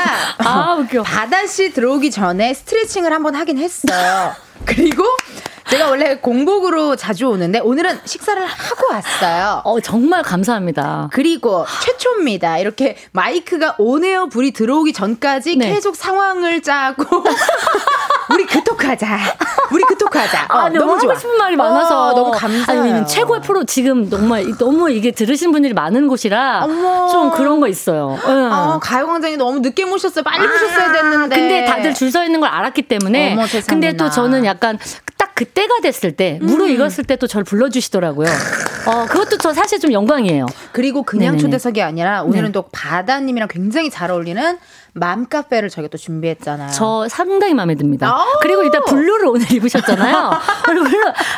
아, 웃겨. 바다 씨 들어오기 전에 스트레칭을 한번 하긴 했어요. 그리고 제가 원래 공복으로 자주 오는데 오늘은 식사를 하고 왔어요. 어, 정말 감사합니다. 그리고 최초입니다. 이렇게 마이크가 온에어 불이 들어오기 전까지 네. 계속 상황을 짜고 우리 그 토크하자. 우리 그 토크하자. 어, 아, 너무, 좋아. 하고 싶은 말이 많아서 어, 너무 감사해요. 아니, 최고의 프로 지금 정말 이- 너무 이게 들으신 분들이 많은 곳이라 어머. 좀 그런 거 있어요. 응. 아, 가요광장에 너무 늦게 모셨어요. 빨리 모셨어야 됐는데. 근데 다들 줄 서 있는 걸 알았기 때문에. 어머. 근데 또 저는 약간 딱 그때가 됐을 때 음. 무르익었을 때 또 저를 불러주시더라고요. 어 그것도 저 사실 좀 영광이에요. 그리고 그냥 네네네. 초대석이 아니라 오늘은 네. 또 바다님이랑 굉장히 잘 어울리는 맘카페를 저희가 또 준비했잖아요. 저 상당히 마음에 듭니다. 아우. 그리고 일단 블루를 오늘 입으셨잖아요. 블루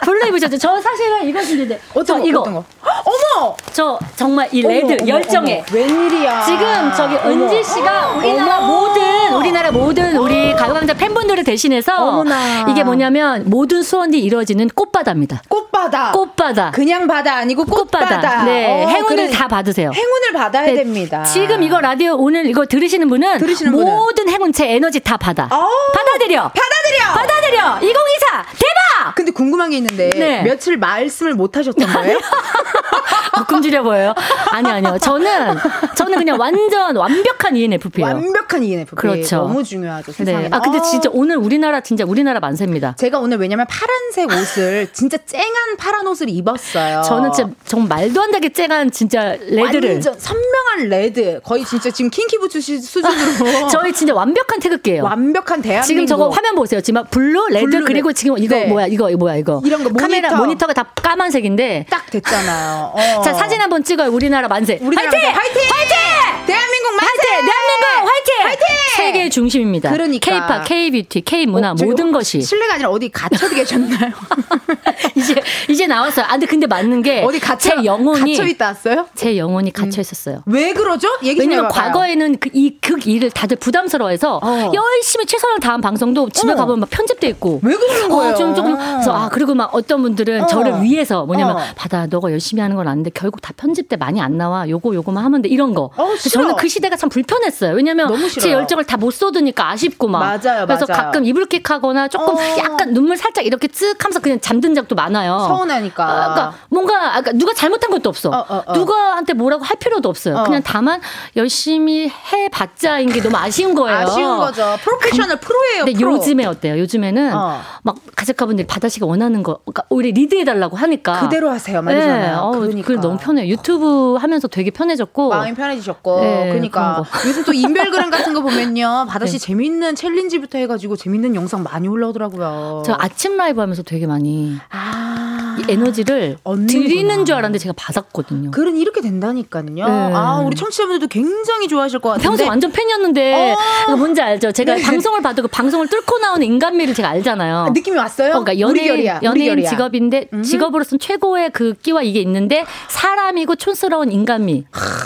블루 입으셨죠. 저 사실은 이거 준비인데 어떤 저 거, 이거 어떤 거? 어머! 저 정말 이 레드 어머, 열정에 어머. 웬일이야. 지금 저기 은지 씨가 우리나라 모든 우리나라 모든 우리 가요광장 팬분들을 대신해서 어머나. 이게 뭐냐면 모든 소원이 이루어지는 꽃바다입니다. 꽃바다. 꽃바다. 그냥 바다 아니고 꽃바다. 네, 어, 행운을 그래. 다 받으세요. 행운을 받아야 네, 됩니다. 지금 이거 라디오 오늘 이거 들으시는 분은 들으시는 분은? 모든 행운 제 에너지 다 받아. 어. 받아들여. 받아들여. 받아들여. 2024 대박. 근데 궁금한 게 있는데 네. 며칠 말씀을 못 하셨던 거예요? 묶음지려 보여요. 아니 아니요. 저는 저는 그냥 완전 완벽한 ENFP예요. 완벽한 ENFP. 그렇죠. 너무 중요하죠. 세상에. 네. 아 근데 진짜 오늘 우리나라 진짜 우리나라 만세입니다. 제가 오늘 왜냐면 파란색 옷을 진짜 쨍한 파란 옷을 입었어요. 저는 진짜 정말 말도 안 되게 쨍한 진짜 레드를 완전 선명한 레드. 거의 진짜 지금 킹키부츠 시- 수준으로 저희 진짜 완벽한 태극기예요. 완벽한 대한민국. 지금 저거 화면 보세요. 지금 블루, 레드 블루, 그리고. 지금 이거 네. 뭐야 이거 뭐야 이거 이런 거 카메라 모니터. 모니터가 다 까만색인데 딱 됐잖아요. 어. 자 사진 한번 찍어요. 우리나라 만세. 우리나라 화이팅! 화이팅! 화이팅! 대한민국 만세! 화이팅! 대한민국 화이팅! 화이팅! 세계의 중심입니다. 그러니까. K-팝, K-뷰티, K-문화 어, 저기 모든 것이 실례가 아니라 어디 갇혀 계셨나요? 이제 이제 나왔어요. 아 근데 근데 맞는 게 어디 갇혀 제 영혼이 갇혀 있다 왔어요? 제 영혼이 갇혀 있었어요. 왜 그러죠? 얘기 좀 왜냐면. 과거에는 그 이극 일을 다들 부담스러워해서 어. 열심히 최선을 다한 방송도 집에 어. 가보면 막 편집돼 있고 왜 그러는 거예요? 어, 좀 조금 그래서 아 그리고 막 어떤 분들은 어. 저를 위해서 뭐냐면 어. 바다 너가 열심히 하는 건 아는데 결국 다 편집돼 많이 안 나와 요거 요거만 하면 돼 이런 거. 저는 그 시대가 참 불편했어요. 왜냐면 제. 열정을 다 못 쏟으니까 아쉽고 막. 맞아요, 그래서 맞아요. 가끔 이불킥하거나 조금 어. 약간 눈물 살짝 이렇게 쓱 하면서 그냥 잠든 적도 많아요. 서운하니까. 아, 그러니까 뭔가 아까 누가 잘못한 것도 없어. 누가한테 뭐라고 할 필요도 없어요. 어. 그냥 다만 열심히 해봤자인 게 너무 아쉬운 거예요. 아쉬운 거죠. 프로페셔널 프로예요. 근데 프로. 요즘에 어때요? 요즘에는 어. 막 작가분들이 바다씨가 원하는 거, 그러니까 오히려 리드해달라고 하니까 그대로 하세요. 말이잖아요. 어, 그러니까. 그게 너무 편해요. 유튜브 하면서 되게 편해졌고. 마음이 편해지셨고 네, 그러니까 그런 요즘 또 인별그램 같은 거 보면요 바다 씨 네. 재밌는 챌린지부터 해가지고 재밌는 영상 많이 올라오더라고요. 저 아침 라이브 하면서 되게 많이 아이 에너지를. 드리는 줄 알았는데 제가 받았거든요. 글은 이렇게 된다니까요. 네. 아 우리 청취자분들도 굉장히 좋아하실 것 같은데. 평소 완전 팬이었는데 어. 이거 뭔지 알죠? 제가 네. 방송을 봐도 그 방송을 뚫고 나오는 인간미를 제가 알잖아요. 아, 느낌이 왔어요? 어, 그러니까 연예인, 연예인. 직업인데 직업으로서는 최고의 그 끼와 이게 있는데 사람이고 촌스러운 인간미.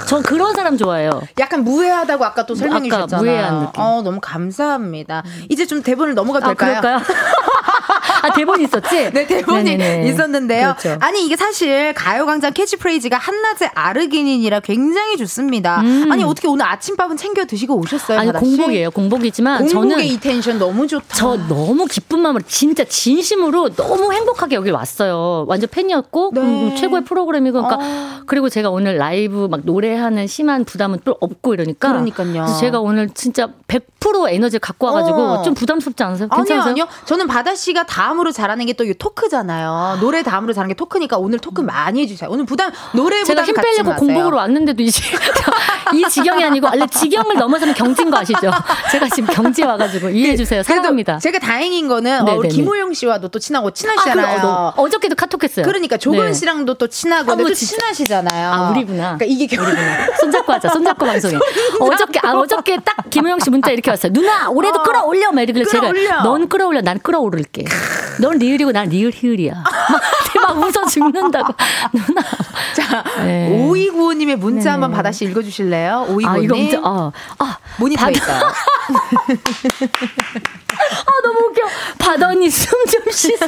전 그런 사람 좋아해요. 약간 무해하다고 아까 또 설명해 주셨잖아요. 무해한 느낌. 어, 너무 감사합니다. 이제 좀 대본을 넘어가도 아, 될까요? 아, 대본이 있었지? 네, 대본이 네네네. 있었는데요. 그렇죠. 아니, 이게 사실 가요광장 캐치프레이즈가 한낮의 아르기닌이라 굉장히 좋습니다. 음. 아니, 어떻게 오늘 아침밥은 챙겨 드시고 오셨어요? 아니? 공복이에요. 공복이지만 공복의 저는 이 텐션 너무 좋다. 저 너무 기쁜 마음으로 진짜 진심으로 너무 행복하게 여기 왔어요. 완전 팬이었고 네. 음, 최고의 프로그램이고 그러니까 어. 그리고 제가 오늘 라이브 막 노래하는 심한 부담은 또 없고 이러니까 그러니까요. 제가 오늘 진짜 100% 에너지를 갖고 와가지고 어. 좀 부담스럽지 않으세요? 아니요, 괜찮으세요? 아니요. 저는 바다 씨가 다음 으로 잘하는 게 또 이 토크잖아요. 노래 다음으로 잘하는 게 토크니까 오늘 토크 많이 해주세요. 오늘 부담 노래 제가 부담 힘 갖지 빼려고. 공복으로 왔는데도 이제 이 지경이 아니고 원래 지경을 넘어서면 경지인 거 아시죠? 제가 지금 경지에 와가지고 이해해 주세요. 그래도 사랑합니다. 제가 다행인 거는 어, 우리 네네네. 김호영 씨와도 또 친하고 아, 친하시잖아요. 그래, 어, 어저께도 카톡했어요. 그러니까 조건 네. 씨랑도 또 친하고 아, 뭐 또. 친하시잖아요. 아, 우리구나. 그러니까 이게 결 손잡고 하자. 손잡고 방송에. 어저께 아 어저께 딱 김호영 씨 문자 이렇게 왔어요. 누나 올해도 어. 끌어올려. 막 이러길래 끌어올려. 제가 넌 끌어올려. 난 끌어오를게. 넌 리을이고 난 리을 히을이야. 막, 막 웃어 죽는다고. 누나. 자, 네. 오이구호님의 문자 네네. 한번 받아 씨 읽어주실래요? 오이구호님. 아 이거 진짜 어. 아 모니터에 받아- 있어요. 아 너무 웃겨. 바다언니 숨 좀 쉬서.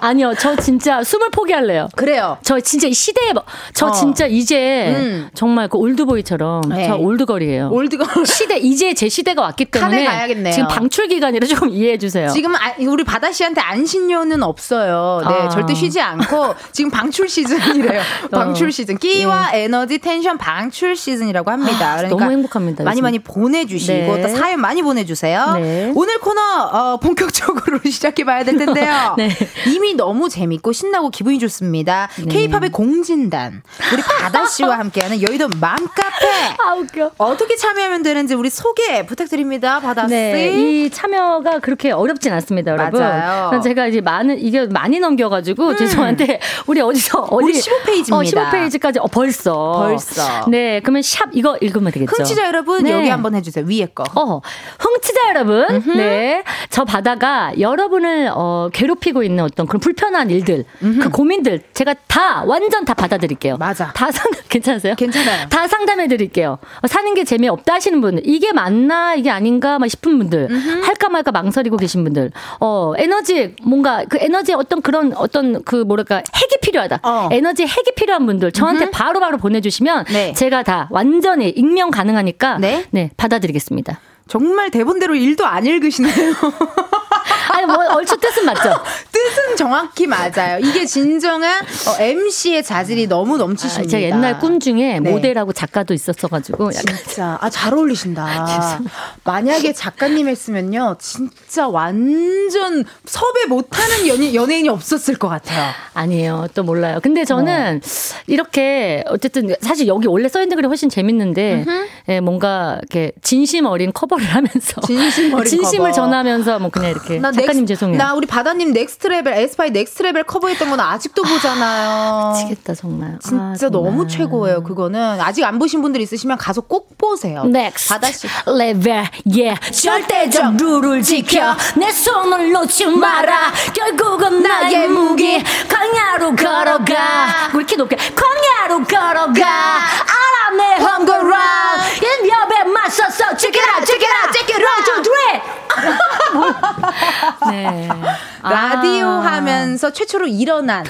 아니요, 저 진짜 숨을 포기할래요. 그래요. 저 진짜 이 시대에 뭐- 저 어. 진짜 이제 음. 정말 그 올드보이처럼 네. 저 올드걸이에요. 올드걸. 시대 이제 제 시대가 왔기 때문에. 지금 방출 기간이라 조금 이해해 주세요. 지금 아, 우리 바다 씨한테 안신료는 없어요. 네, 아. 절대 쉬지 않고 지금 방출 시즌이래요. 방출 시즌. 끼와 에너지 텐션 방출 시즌이라고 합니다. 아, 그러니까 너무 행복합니다, 많이 요즘. 많이 보내주 시고 네. 또 사연 많이 보내주세요. 네. 오늘 코너 어, 본격적으로 시작해봐야 될 텐데요. 네. 이미 너무 재밌고 신나고 기분이 좋습니다. 네. K-팝의 공진단 우리 바다 씨와 함께하는 여의도 맘카페. 아 웃겨. 어떻게 참여하면 되는지 우리 소개 부탁드립니다, 바다 씨. 네, 이 참여가 그렇게 어렵진 않습니다, 여러분. 맞아요. 음. 제가 이제 많은 이게 많이 넘겨가지고 죄송한데 우리 어디서 어디 우리 15페이지입니다. 어, 15페이지까지 어, 벌써 벌써. 네, 그러면 샵 이거 읽으면 되겠죠. 흥취자 여러분 네. 여기 한번 해주세요 위에 거. 어, 흥치자 여러분. 네. 저 바다가 여러분을 어, 괴롭히고 있는 어떤 그런 불편한 일들, 그 고민들 제가 다 완전 다 받아드릴게요. 맞아. 다 상, 괜찮으세요? 괜찮아요. 다 상담해드릴게요. 어, 사는 게 재미없다 하시는 분들, 이게 맞나, 이게 아닌가, 막 싶은 분들, 할까 말까 망설이고 계신 분들, 어, 에너지, 뭔가 그 에너지에 어떤 그런 어떤 그 뭐랄까, 핵이 필요하다. 어. 에너지 핵이 필요한 분들, 저한테 바로바로 보내주시면 네. 제가 다 완전히 익명 가능하니까 네. 네, 받아드 리겠습니다. 정말 대본대로 일도 안 읽으시네요. 아니 뭐 얼추 뜻은 맞죠? 뜻은 정확히 맞아요. 이게 진정한 어, MC의 자질이 너무 아, 넘치십니다. 제가 옛날 꿈 중에 네. 모델하고 작가도 있었어가지고 약간 진짜 아 잘 어울리신다. 만약에 작가님 했으면요, 진짜 완전 섭외 못하는 연예, 연예인이 없었을 것 같아요. 아니에요. 또 몰라요. 근데 저는 이렇게 어쨌든 사실 여기 원래 써 있는 글이 훨씬 재밌는데 예, 뭔가 이렇게 진심 어린 커버를 하면서 진심 어린 진심을 커버. 전하면서 뭐 그냥 이렇게 나 작가님 Nex- 죄송해요. 나 우리 바다님 Next Level 에스파의 Next Level 커버했던 건 아직도 보잖아요. 미치겠다 정말. 진짜 아, 정말. 너무 최고예요. 그거는 아직 안 보신 분들 있으시면 가서 꼭 보세요. Next 바다 씨. level yeah 절대적 룰을 지켜 내 손을 놓지 마라 결국은 나의 무기 광야로 걸어가 왜 이렇게 높게 광야로 걸어가 알아 내 run 인협에 맞서서 check it out check it out check it out 네 라디오 아. 하면서 최초로 일어난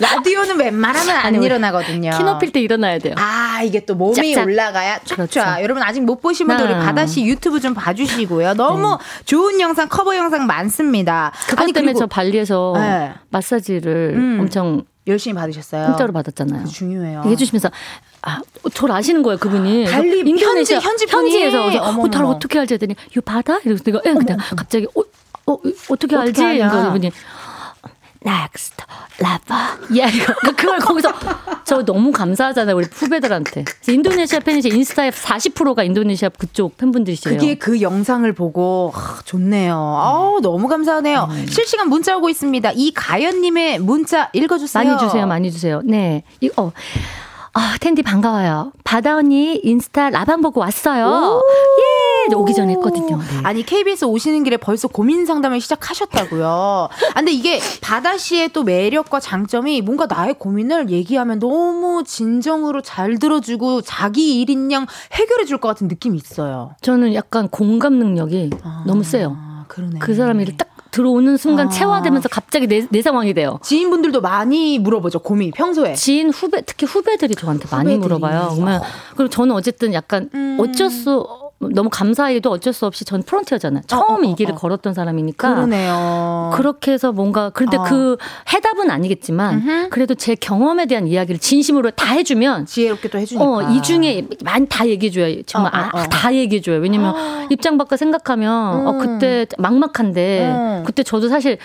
라디오는 웬만하면 안 아니, 일어나거든요. 키 높일 때 일어나야 돼요 아 이게 또 몸이 짝짝. 올라가야 쫙쫙 그렇죠. 여러분 아직 못 보신 분들 우리 네. 바다씨 유튜브 좀 봐주시고요 너무 좋은 영상 커버 영상 많습니다 그것 아니 때문에 저 발리에서 네. 마사지를 음. 엄청 열심히 받으셨어요 공짜로 받았잖아요 중요해요 해주시면서 아, 저를 아시는 거예요 그분이. 발리 인도네시아 현지- 현지? 현지 에서 그래서 어. 다를 어떻게 알지 했더니 요 바다 이래서 내가 예, 그냥 갑자기 어, 어 어떻게 알지? 아냐? 이거 이 next level. 예, 이거 그걸 거기서 저 너무 감사하잖아요 우리 후배들한테. 인도네시아 팬이 제 인스타에 40%가 인도네시아 그쪽 팬분들이시래요. 그게 그 영상을 보고 아, 좋네요. 아우 너무 감사하네요. 음. 실시간 문자 오고 있습니다. 이 가연님의 문자 읽어주세요. 많이 주세요, 많이 주세요. 네, 이 어. 아, 텐디 반가워요. 바다 언니 인스타 라방 보고 왔어요. 예, 오기 전에 했거든요. 네. 아니 KBS 오시는 길에 벌써 고민 상담을 시작하셨다고요. 아, 근데 이게 바다 씨의 또 매력과 장점이 뭔가 나의 고민을 얘기하면 너무 진정으로 잘 들어주고 자기 일인 양 해결해 줄 것 같은 느낌이 있어요. 저는 약간 공감 능력이 너무 세요. 아, 그러네. 그 사람 일을 딱 들어오는 순간 아. 체화되면서 갑자기 내, 내 상황이 돼요. 지인분들도 많이 물어보죠. 고민 평소에. 지인 후배 특히 후배들이 저한테 많이 후배들이. 물어봐요. 그러면 그리고 저는 어쨌든 약간 음. 어쩔 수 너무 감사해도 어쩔 수 없이 전 프론티어잖아요. 처음 어, 어, 이 길을 어. 걸었던 사람이니까 그러네요. 그렇게 해서 뭔가 그런데 어. 그 해답은 아니겠지만 음흠. 그래도 제 경험에 대한 이야기를 진심으로 다 해주면 지혜롭게 또 해주니까. 어, 이 중에 많이 다 얘기해줘요. 정말 어, 어, 아, 어. 다 얘기해줘요. 왜냐면 입장 바꿔 생각하면 어, 음. 그때 막막한데 음. 그때 저도 사실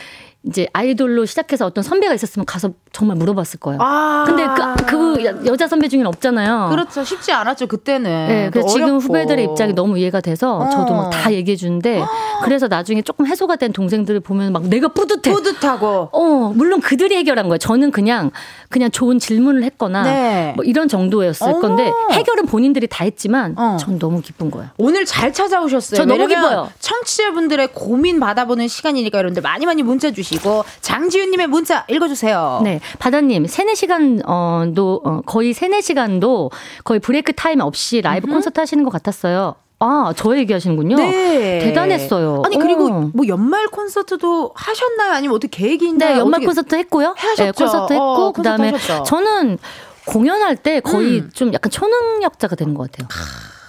이제 아이돌로 시작해서 어떤 선배가 있었으면 가서 정말 물어봤을 거예요. 아. 근데 그, 그 여- 여자 선배 중에는 없잖아요. 그렇죠. 쉽지 않았죠 그때는. 네, 그래서 또 지금 어렵고. 후배들의 입장이 너무 이해가 돼서 저도 막 다 얘기해 주는데 그래서 나중에 조금 해소가 된 동생들을 보면 막 내가 뿌듯해. 뿌듯하고. 어, 물론 그들이 해결한 거예요. 저는 그냥 그냥 좋은 질문을 했거나 네. 뭐 이런 정도였을 어머. 건데 해결은 본인들이 다 했지만 어. 전 너무 기쁜 거예요. 오늘 잘 찾아오셨어요. 저 너무 기뻐요. 청취자분들의 고민 받아보는 시간이니까 여러분들 많이 많이 문자 주시 고 장지윤님의 문자 읽어주세요. 네, 바다님 세네 시간 어도 어, 거의 세네 시간도 거의 break time 없이 라이브 콘서트 하시는 것 같았어요. 아, 저 얘기하시는군요. 네. 대단했어요. 아니 그리고 어. 뭐 연말 콘서트도 하셨나요? 아니면 어떻게 계획이 있나요? 네, 연말 콘서트 했고요. 하셨죠? 네, 콘서트 했고 어, 그다음에 콘서트? 저는 공연할 때 거의 음. 좀 약간 초능력자가 되는 것 같아요.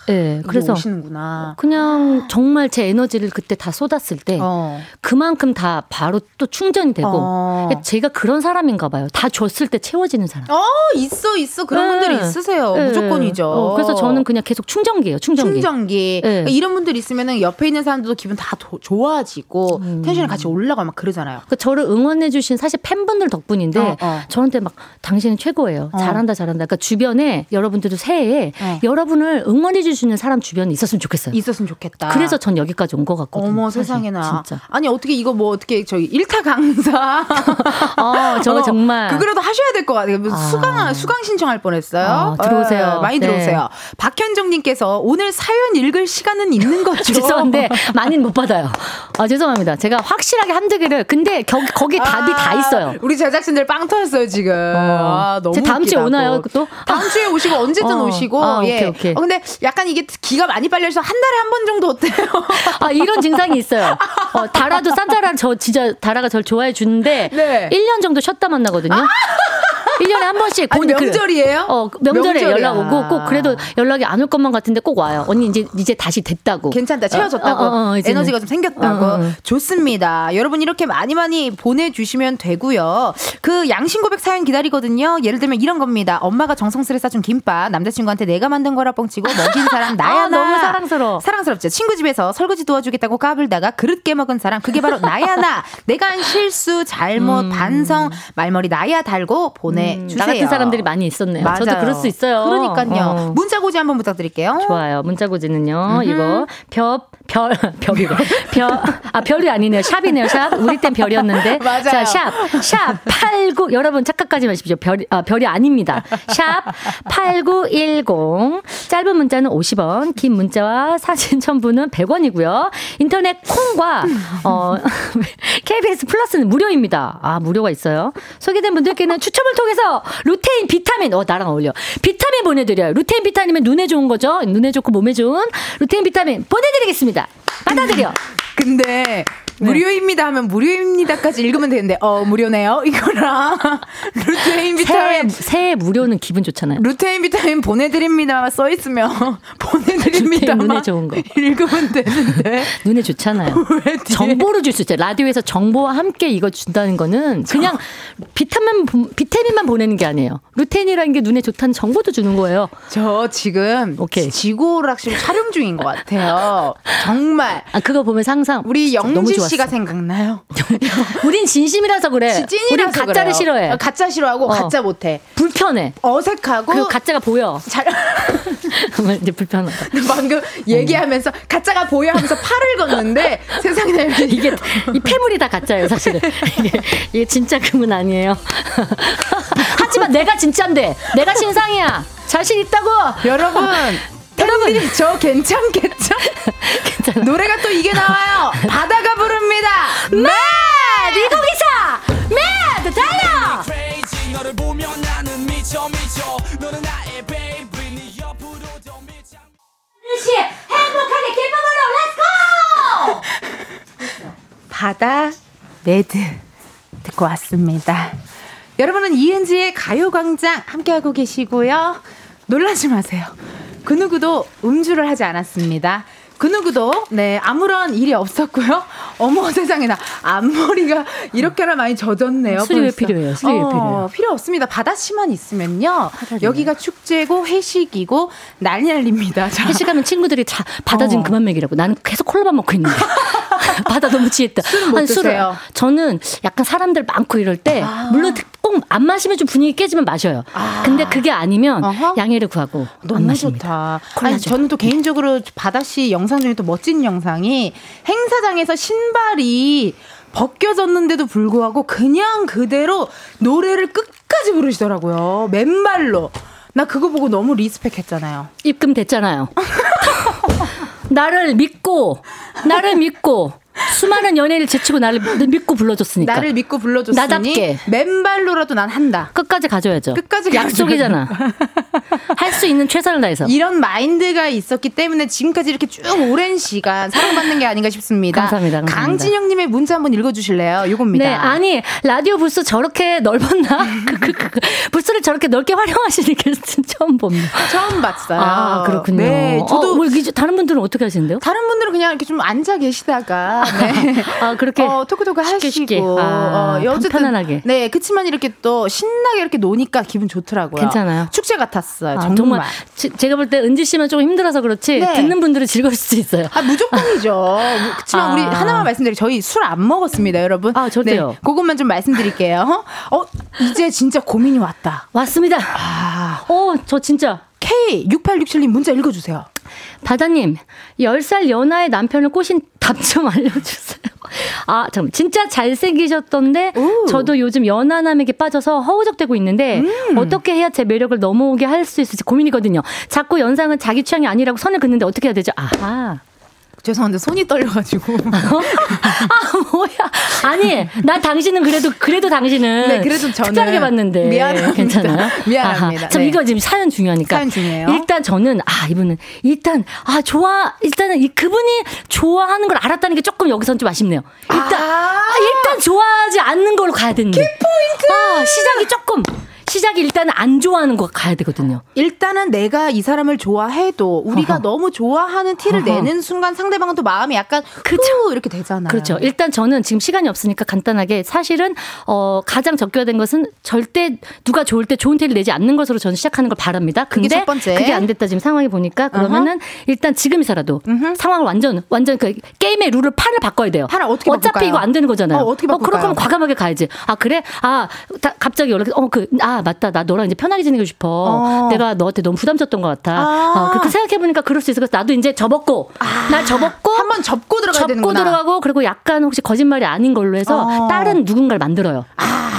네, 그래서 오시는구나. 그냥 정말 제 에너지를 그때 다 쏟았을 때 어. 그만큼 다 바로 또 충전이 되고 어. 제가 그런 사람인가 봐요. 다 줬을 때 채워지는 사람. 어 있어 있어 그런 네. 분들이 있으세요. 네. 무조건이죠. 어, 그래서 저는 그냥 계속 충전기예요. 충전기. 충전기 네. 그러니까 이런 분들 있으면은 옆에 있는 사람들도 기분 다 도- 좋아지고 음. 텐션이 같이 올라가고 막 그러잖아요. 그 저를 응원해주신 사실 팬분들 덕분인데 어, 어. 저한테 막 당신은 최고예요. 어. 잘한다, 잘한다. 그러니까 주변에 여러분들도 새해에 어. 여러분을 응원해주 시는 사람 주변에 있었으면 좋겠어요. 있었으면 좋겠다. 그래서 전 여기까지 온 것 같거든요. 어머 사실. 세상에나. 진짜. 아니 어떻게 이거 뭐 어떻게 저기 일타 강사. 어, 저거 어, 정말. 그거라도 하셔야 될 것 같아요. 아. 수강 수강 신청할 뻔했어요. 아, 들어오세요. 예, 많이 네. 들어오세요. 박현정님께서 오늘 사연 읽을 시간은 있는 거죠. 죄송한데 많이는 못 받아요. 아 죄송합니다. 제가 확실하게 한두 개를 근데 거, 거기 답이 아, 다 있어요. 우리 제작진들 빵 터졌어요 지금. 아, 너무 제 다음 주에. 오나요, 또? 다음 주에 오시고 언제든 어. 오시고. 아, 예. 오케이, 오케이. 어, 근데 약간 이게 기가 많이 빨려서 한 달에 한 번 정도 어때요? 아 이런 증상이 있어요. 어, 다라도 산타라 저 진짜 다라가 저를 좋아해 주는데 네. 1년 정도 쉬었다 만나거든요. 1년에 한 번씩 아니, 그- 명절이에요? 어, 명절에 명절이야. 연락 오고 꼭 그래도 연락이 안 올 것만 같은데 꼭 와요. 언니 이제 이제 다시 됐다고. 괜찮다 채워졌다고 어, 어, 어. 에너지가 좀 생겼다고 어, 어, 어. 좋습니다 여러분 이렇게 많이 많이 보내 주시면 되고요 그 양심 고백 사연 기다리거든요 예를 들면 이런 겁니다 엄마가 정성스레 싸준 김밥 남자친구한테 내가 만든 거라 뻥치고 먹인 사람 나야 아, 나 너무 사랑스러워. 사랑스럽죠 친구 집에서 설거지 도와주겠다고 까불다가 그릇 깨먹은 사람 그게 바로 나야 나 내가 한 실수 잘못 반성 말머리 나야 달고 보내 주세요 음, 나 같은 사람들이 많이 있었네요. 저도 맞아요. 그럴 수 있어요. 그러니까요 어. 문자 고지 한번 부탁드릴게요 좋아요. 문자 고지는요. 이거 별, 별, 별이래. 별, 아, 별이 아니네요. 샵이네요. 샵. 우리 땐 별이었는데. 맞아요. 자, 샵. 샵 89. 여러분 착각하지 마십시오. 별, 아, 별이 아닙니다. 샵 8910. 짧은 문자는 50원, 긴 문자와 사진 첨부는 100원이고요. 인터넷 콩과, 어, KBS 플러스는 무료입니다. 아, 무료가 있어요. 소개된 분들께는 추첨을 통해 서 루테인 비타민, 어, 나랑 어울려. 비타민 보내드려요. 루테인 비타민은 눈에 좋은 거죠. 눈에 좋고 몸에 좋은 루테인 비타민 보내드리겠습니다. 받아들여. 근데 무료입니다 하면 무료입니다까지 읽으면 되는데 어 무료네요 이거랑 루테인 비타민 새해 무료는 기분 좋잖아요. 루테인 비타민 보내드립니다 써 있으면 보내드립니다만 눈에 좋은 거. 읽으면 되는데 눈에 좋잖아요. 정보를 줄 수 있어요. 라디오에서 정보와 함께 이거 준다는 거는 그냥 비타민, 보- 비타민만 보내는 게 아니에요. 루테인이라는 게 눈에 좋다는 정보도 주는 거예요. 저 지금 오케이. 지구오락실 촬영 중인 것 같아요 정말 아, 그거 보면서 항상 우리 영지. 씨가 생각나요 우린 진심이라서 그래. 우린 가짜를 그래요. 싫어해. 어, 가짜 싫어하고 어. 가짜 못해 불편해. 어색하고 그리고 가짜가 보여. 잘 이제 불편하다. 방금 얘기하면서 가짜가 보여 하면서 팔을 걷는데 세상에 이게 이 폐물이 다 가짜예요, 사실은. 이게, 이게 진짜 금은 아니에요. 하지만 내가 진짜인데, 내가 신상이야. 자신 있다고. 여러분 여러분 저 괜찮겠죠? 괜찮아. 노래가 또 이게 나와요. 바다가 부릅니다. Mad Mad 달려. 나는 미쳐 미쳐 너는 나의 baby 네 행복하게 기쁨으로 let's go. 바다 Mad 듣고 왔습니다. 여러분은 이은지의 가요광장 함께하고 계시고요. 놀라지 마세요. 그 누구도 음주를 하지 않았습니다. 그 누구도 네 아무런 일이 없었고요. 어머 세상에나 앞머리가 이렇게나 많이 젖었네요. 술이 왜 벌써. 필요해요? 술이 왜 필요해요? 필요 없습니다. 바다씨만 있으면요. 여기가 축제고 회식이고 난리 날립니다. 자, 회식하면 친구들이 다 바다 좀 어. 그만 먹이라고. 나는 계속 콜라만 먹고 있는데. 바다 너무 취했다. 술은 못 아니, 술을- 드세요? 저는 약간 사람들 많고 이럴 때 아. 물론 꼭 안 마시면 좀 분위기 깨지면 마셔요. 근데 그게 아니면 어허. 양해를 구하고 안 너무 마십니다. 좋다. 아니, 저는 또 개인적으로 바다씨 영상 중에 또 멋진 영상이 행사장에서 신발이 벗겨졌는데도 불구하고 그냥 그대로 노래를 끝까지 부르시더라고요. 맨발로. 나 그거 보고 너무 respect 했잖아요. 입금 됐잖아요. 나를 믿고 나를 믿고 수많은 연예인을 제치고 나를 믿고 불러줬으니까 나를 믿고 불러줬으니 나답게. 맨발로라도 난 한다. 끝까지 가져야죠. 끝까지 약속이잖아. 할 수 있는 최선을 다해서. 이런 마인드가 있었기 때문에 지금까지 이렇게 쭉 오랜 시간 사랑받는 게 아닌가 싶습니다. 감사합니다, 감사합니다. 강진영 님의 문자 한번 읽어 주실래요? 요겁니다. 네, 아니 라디오 부스 저렇게 넓었나? 그, 그, 그, 그, 저렇게 넓게 활용하시는 게스트는 처음 봅니다. 처음 봤어요. 아 그렇군요. 네, 저도 어, 뭐 다른 분들은 어떻게 하시는데요? 다른 분들은 그냥 이렇게 좀 앉아 계시다가 네. 아 그렇게 어, 토크토크 하시고 쉽게. 아, 어, 어쨌든 편안하게. 네 그치만 이렇게 또 신나게 이렇게 노니까 기분 좋더라고요. 괜찮아요. 축제 같았어요. 아, 정말. 정말 제, 제가 볼 때 은지 씨만 조금 힘들어서 그렇지 네. 듣는 분들은 즐거울 수도 있어요. 아 무조건이죠. 아. 우리 하나만 말씀드리고 저희 술 안 먹었습니다, 여러분. 아, 저도요. 네, 그것만 좀 말씀드릴게요. 어 이제 진짜 고민이 왔다. 왔습니다. 아 어, 저 진짜 K6867님 문자 읽어주세요. 바다님, 10살 연하의 남편을 꼬신 답 좀 알려주세요. 아, 잠깐 진짜 잘생기셨던데, 오. 저도 요즘 연하남에게 빠져서 허우적대고 있는데, 음. 어떻게 해야 제 매력을 넘어오게 할 수 있을지 고민이거든요. 자꾸 연상은 자기 취향이 아니라고 선을 긋는데 어떻게 해야 되죠? 아하. 죄송한데 손이 떨려가지고. 아, 뭐야. 아니, 나 당신은 그래도, 그래도 당신은. 네, 그래도 저는 특별하게 봤는데. 미안합니다. 괜찮아요? 미안합니다. 참, 네. 이거 지금 사연 중요하니까. 사연 중요해요. 일단 저는, 아, 이분은, 일단, 아, 좋아, 일단은 이 그분이 좋아하는 걸 알았다는 게 조금 여기선 좀 아쉽네요. 일단, 아. 아, 일단 좋아하지 않는 걸로 가야 되는데. 키포인트! 아, 시작이 조금, 시작이 일단은 안 좋아하는 거 가야 되거든요. 일단은 내가 이 사람을 좋아해도 우리가 어허. 너무 좋아하는 티를 어허. 내는 순간 상대방은 또 마음이 약간 그쵸. 후 이렇게 되잖아요. 그렇죠. 일단 저는 지금 시간이 없으니까 간단하게 사실은 어 가장 적격된 것은 절대 누가 좋을 때 좋은 티를 내지 않는 것으로 저는 시작하는 걸 바랍니다. 그게 근데 첫 번째. 그게 안 됐다 지금 상황이 보니까 그러면은 일단 지금이서라도 상황을 완전 완전 그 게임의 룰을 판을 바꿔야 돼요. 판을 어떻게 어차피 바꿀까요? 이거 안 되는 거잖아요. 어, 어떻게 바꿀까요? 그럴 거면 과감하게 가야지. 아 그래? 아 다- 갑자기 연락 어그 아 맞다 나 너랑 이제 편하게 지내고 싶어. 어. 내가 너한테 너무 부담 줬던 것 같아. 아. 어, 그렇게 생각해 보니까 그럴 수 있어. 그래서 나도 이제 접었고 날 접었고 한번 접고 들어가야 접고 되는구나. 들어가고 그리고 약간 혹시 거짓말이 아닌 걸로 해서 어. 다른 누군가를 만들어요.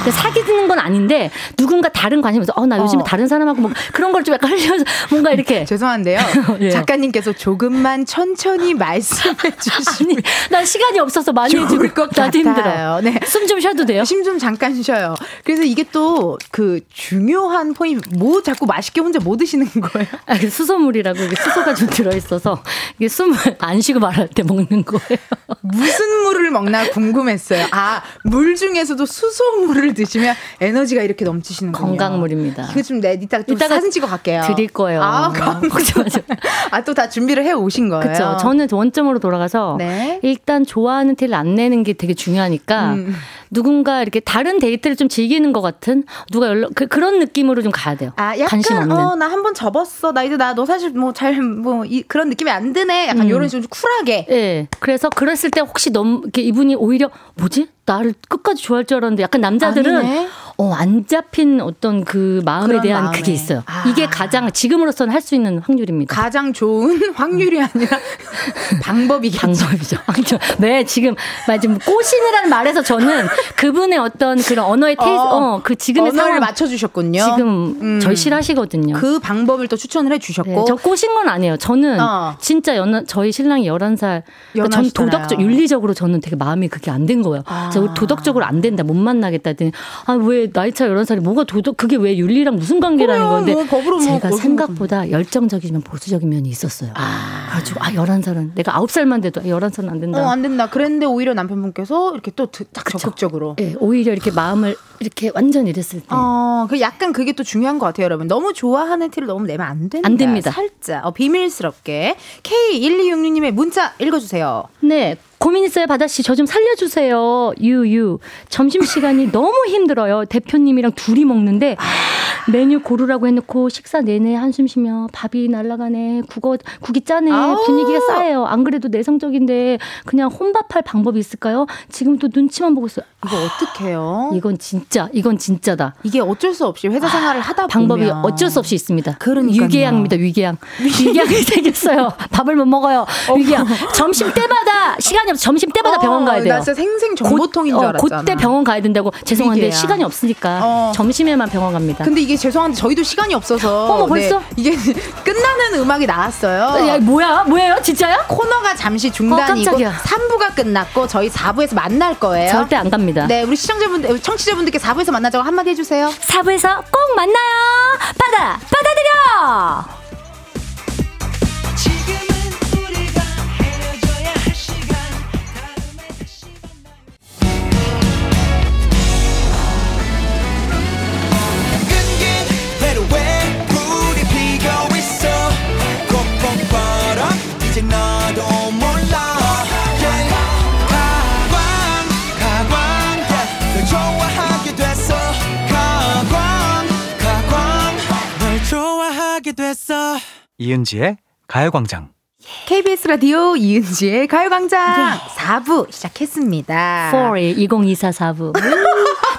근데 사귀는 건 아닌데 누군가 다른 관심에서 어 나 요즘에 어. 다른 사람하고 뭐 그런 걸 좀 약간 흘려서 뭔가 이렇게 죄송한데요. 예. 작가님께서 조금만 천천히 말씀해 주시면 나 시간이 없어서 많이 해주고 것 나도 힘들어. 같아요. 네. 숨 좀 쉬어도 돼요? 심좀 잠깐 쉬어요. 그래서 이게 또 그 중요한 포인트 뭐 자꾸 맛있게 혼자 뭐 드시는 거예요? 아, 그 수소물이라고 이게 수소가 좀 들어 있어서 이게 숨을 안 쉬고 말할 때 먹는 거예요. 무슨 물을 먹나 궁금했어요. 아, 물 중에서도 수소물을 드시면 에너지가 이렇게 넘치시는군요. 건강물입니다. 이거 좀 내, 이따 또 이따가 사진 찍어 갈게요. 드릴 거예요. 아, 감- 걱정하지 마. 아, 또 다 준비를 해 오신 거예요. 그렇죠. 저는 원점으로 돌아가서 네. 일단 좋아하는 티를 안 내는 게 되게 중요하니까 음. 누군가 이렇게 다른 데이트를 좀 즐기는 것 같은 누가 연락 그, 그런 느낌으로 좀 가야 돼요. 아, 관심 약간 없는. 어, 나 한 번 접었어. 나 이제 나 너 사실 뭐 잘뭐 그런 느낌이 안 드네. 약간 음. 이런 식으로 좀 쿨하게. 예. 그래서 그랬을 때 혹시 너무 이렇게 이분이 오히려 뭐지? 나를 끝까지 좋아할 줄 알았는데 약간 남자들은 아니네. 어, 안 잡힌 어떤 그 마음에 대한 마음에. 그게 있어요. 아. 이게 가장 지금으로서는 할 수 있는 확률입니다. 가장 좋은 확률이 아니라 방법이겠죠. 방법이죠. 방법. 네, 지금 말 지금 꼬시느라는 말에서 저는 그분의 어떤 그런 언어의 테이스, 어, 어, 그 지금의 언어를 상황 맞춰 주셨군요. 지금 음. 절실하시거든요. 그 방법을 또 추천을 해 주셨고. 네, 저 꼬신 건 아니에요. 저는 어. 진짜 연 저희 신랑이 11살. 그러니까 전. 도덕적, 윤리적으로 저는 되게 마음이 그게 안 된 거예요. 아. 도덕적으로 안 된다, 못 만나겠다 아, 왜 나이 차 11살이 뭐가 도덕, 그게 왜 윤리랑 무슨 관계라는. 건데. 뭐 법으로 뭐 제가 거기서 생각보다 열정적이지만 보수적인 면이 있었어요. 그래가지고 아 11살은 내가 9살만 돼도 11살은 안 된다. 어, 안 된다. 그랬는데 오히려 남편분께서 이렇게 또 딱 적극적으로. 예, 오히려 이렇게 마음을 이렇게 완전 이랬을 때 어, 그 약간 그게 또 중요한 것 같아요, 여러분. 너무 좋아하는 티를 너무 내면 안 된다. 안 됩니다. 살짝 어, 비밀스럽게 K1266님의 문자 읽어 주세요. 네. 고민 있어요, 바다씨. 저 좀 살려주세요. 유유. 점심시간이 너무 힘들어요. 대표님이랑 둘이 먹는데 메뉴 고르라고 해놓고 식사 내내 한숨 쉬며 밥이 날아가네. 국어, 국이 짜네. 분위기가 싸해요. 안 그래도 내성적인데 그냥 혼밥할 방법이 있을까요? 지금 또 눈치만 보고 있어요. 이거 어떡해요? 이건 진짜, 이건 진짜다. 이게 어쩔 수 없이 회사 생활을 하다 방법이 보면 어쩔 수 없이 있습니다. 그러니까요. 위궤양입니다. 위궤양. 위궤양이 생겼어요. 밥을 못 먹어요. 위궤양. 점심 때마다 시간 이 없어. 점심 때마다 병원 가야 돼요. 나 진짜 생생 정보통인 곧- 줄 어, 알았잖아. 그때 병원 가야 된다고 죄송한데 위궤양. 시간이 없으니까 어. 점심에만 병원 갑니다. 근데 이게 죄송한데 저희도 시간이 없어서 어머, 벌써? 네, 이게 끝나는 음악이 나왔어요. 야, 뭐야? 뭐예요? 진짜요? 코너가 잠시 중단이고 어, 깜짝이야. 3부가 끝났고 저희 4부에서 만날 거예요. 절대 안 갑니다. 네, 우리 시청자분들, 청취자분들께 4부에서 만나자고 한마디 해주세요. 사부에서 꼭 만나요. 받아, 받아들여. 지금 이제 너도 몰라 Yeah. 가광 가광 yeah. 널 좋아하게 됐어 가광 가광 널 좋아하게 됐어 이은지의 가요광장. KBS 라디오 이은지의 가요광장 4부 시작했습니다. 4일 2024 사부.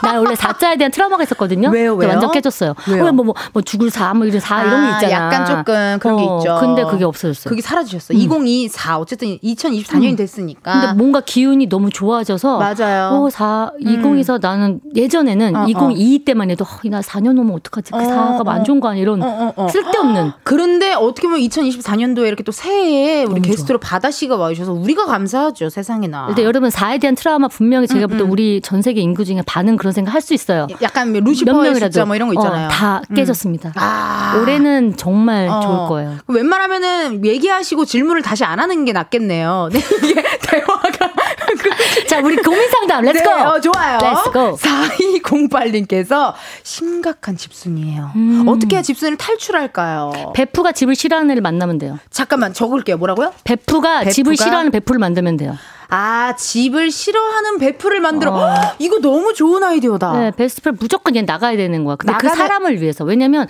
나 원래 4자에 대한 트라우마가 있었거든요. 왜요, 왜요? 완전 깨졌어요. 왜요? 왜 뭐, 뭐, 뭐 죽을 사, 뭐 이런 사, 이런 게 아, 있잖아. 약간 조금 그런 게 어, 있죠. 근데 그게 없어졌어요. 그게 사라지셨어. 2024 어쨌든 2024년이 됐으니까. 근데 뭔가 기운이 너무 좋아져서 맞아요. 어, 4, 2024 나는 예전에는 어, 2022 때만 해도 어, 나 4년 오면 어떡하지? 그 어, 4가 어. 안 좋은 거 아니야? 이런 어, 어, 어. 쓸데없는 그런데 어떻게 보면 2024년도에 이렇게 또 새해에 우리 게스트로 바다 씨가 와 주셔서 우리가 감사하죠 세상에나. 근데 여러분 4에 대한 트라우마 분명히 제가 볼 때 우리 전 세계 인구 중에 반은 그런 생각 할 수 있어요. 약간 몇 루시퍼의 숫자 뭐 이런 거 있잖아요. 어, 다 깨졌습니다. 아. 올해는 정말 어. 좋을 거예요. 웬만하면은 얘기하시고 질문을 다시 안 하는 게 낫겠네요. 네, 이게 대화가. 자, 우리 고민 상담 let's go. 네, 어, 좋아요. Let's go. 4208님께서 심각한 집순이에요. 음. 어떻게 해야 집순이를 탈출할까요? 베프가 집을 싫어하는 애를 만나면 돼요. 잠깐만 적을게요. 뭐라고요? 베프가, 베프가? 집을 싫어하는 베프를 만들면 돼요. 아, 집을 싫어하는 베프를 만들어. 어. 헉, 이거 너무 좋은 아이디어다. 네, best friend 무조건 얘 나가야 되는 거야. 근데 그 나가는- 사람을 위해서. 왜냐면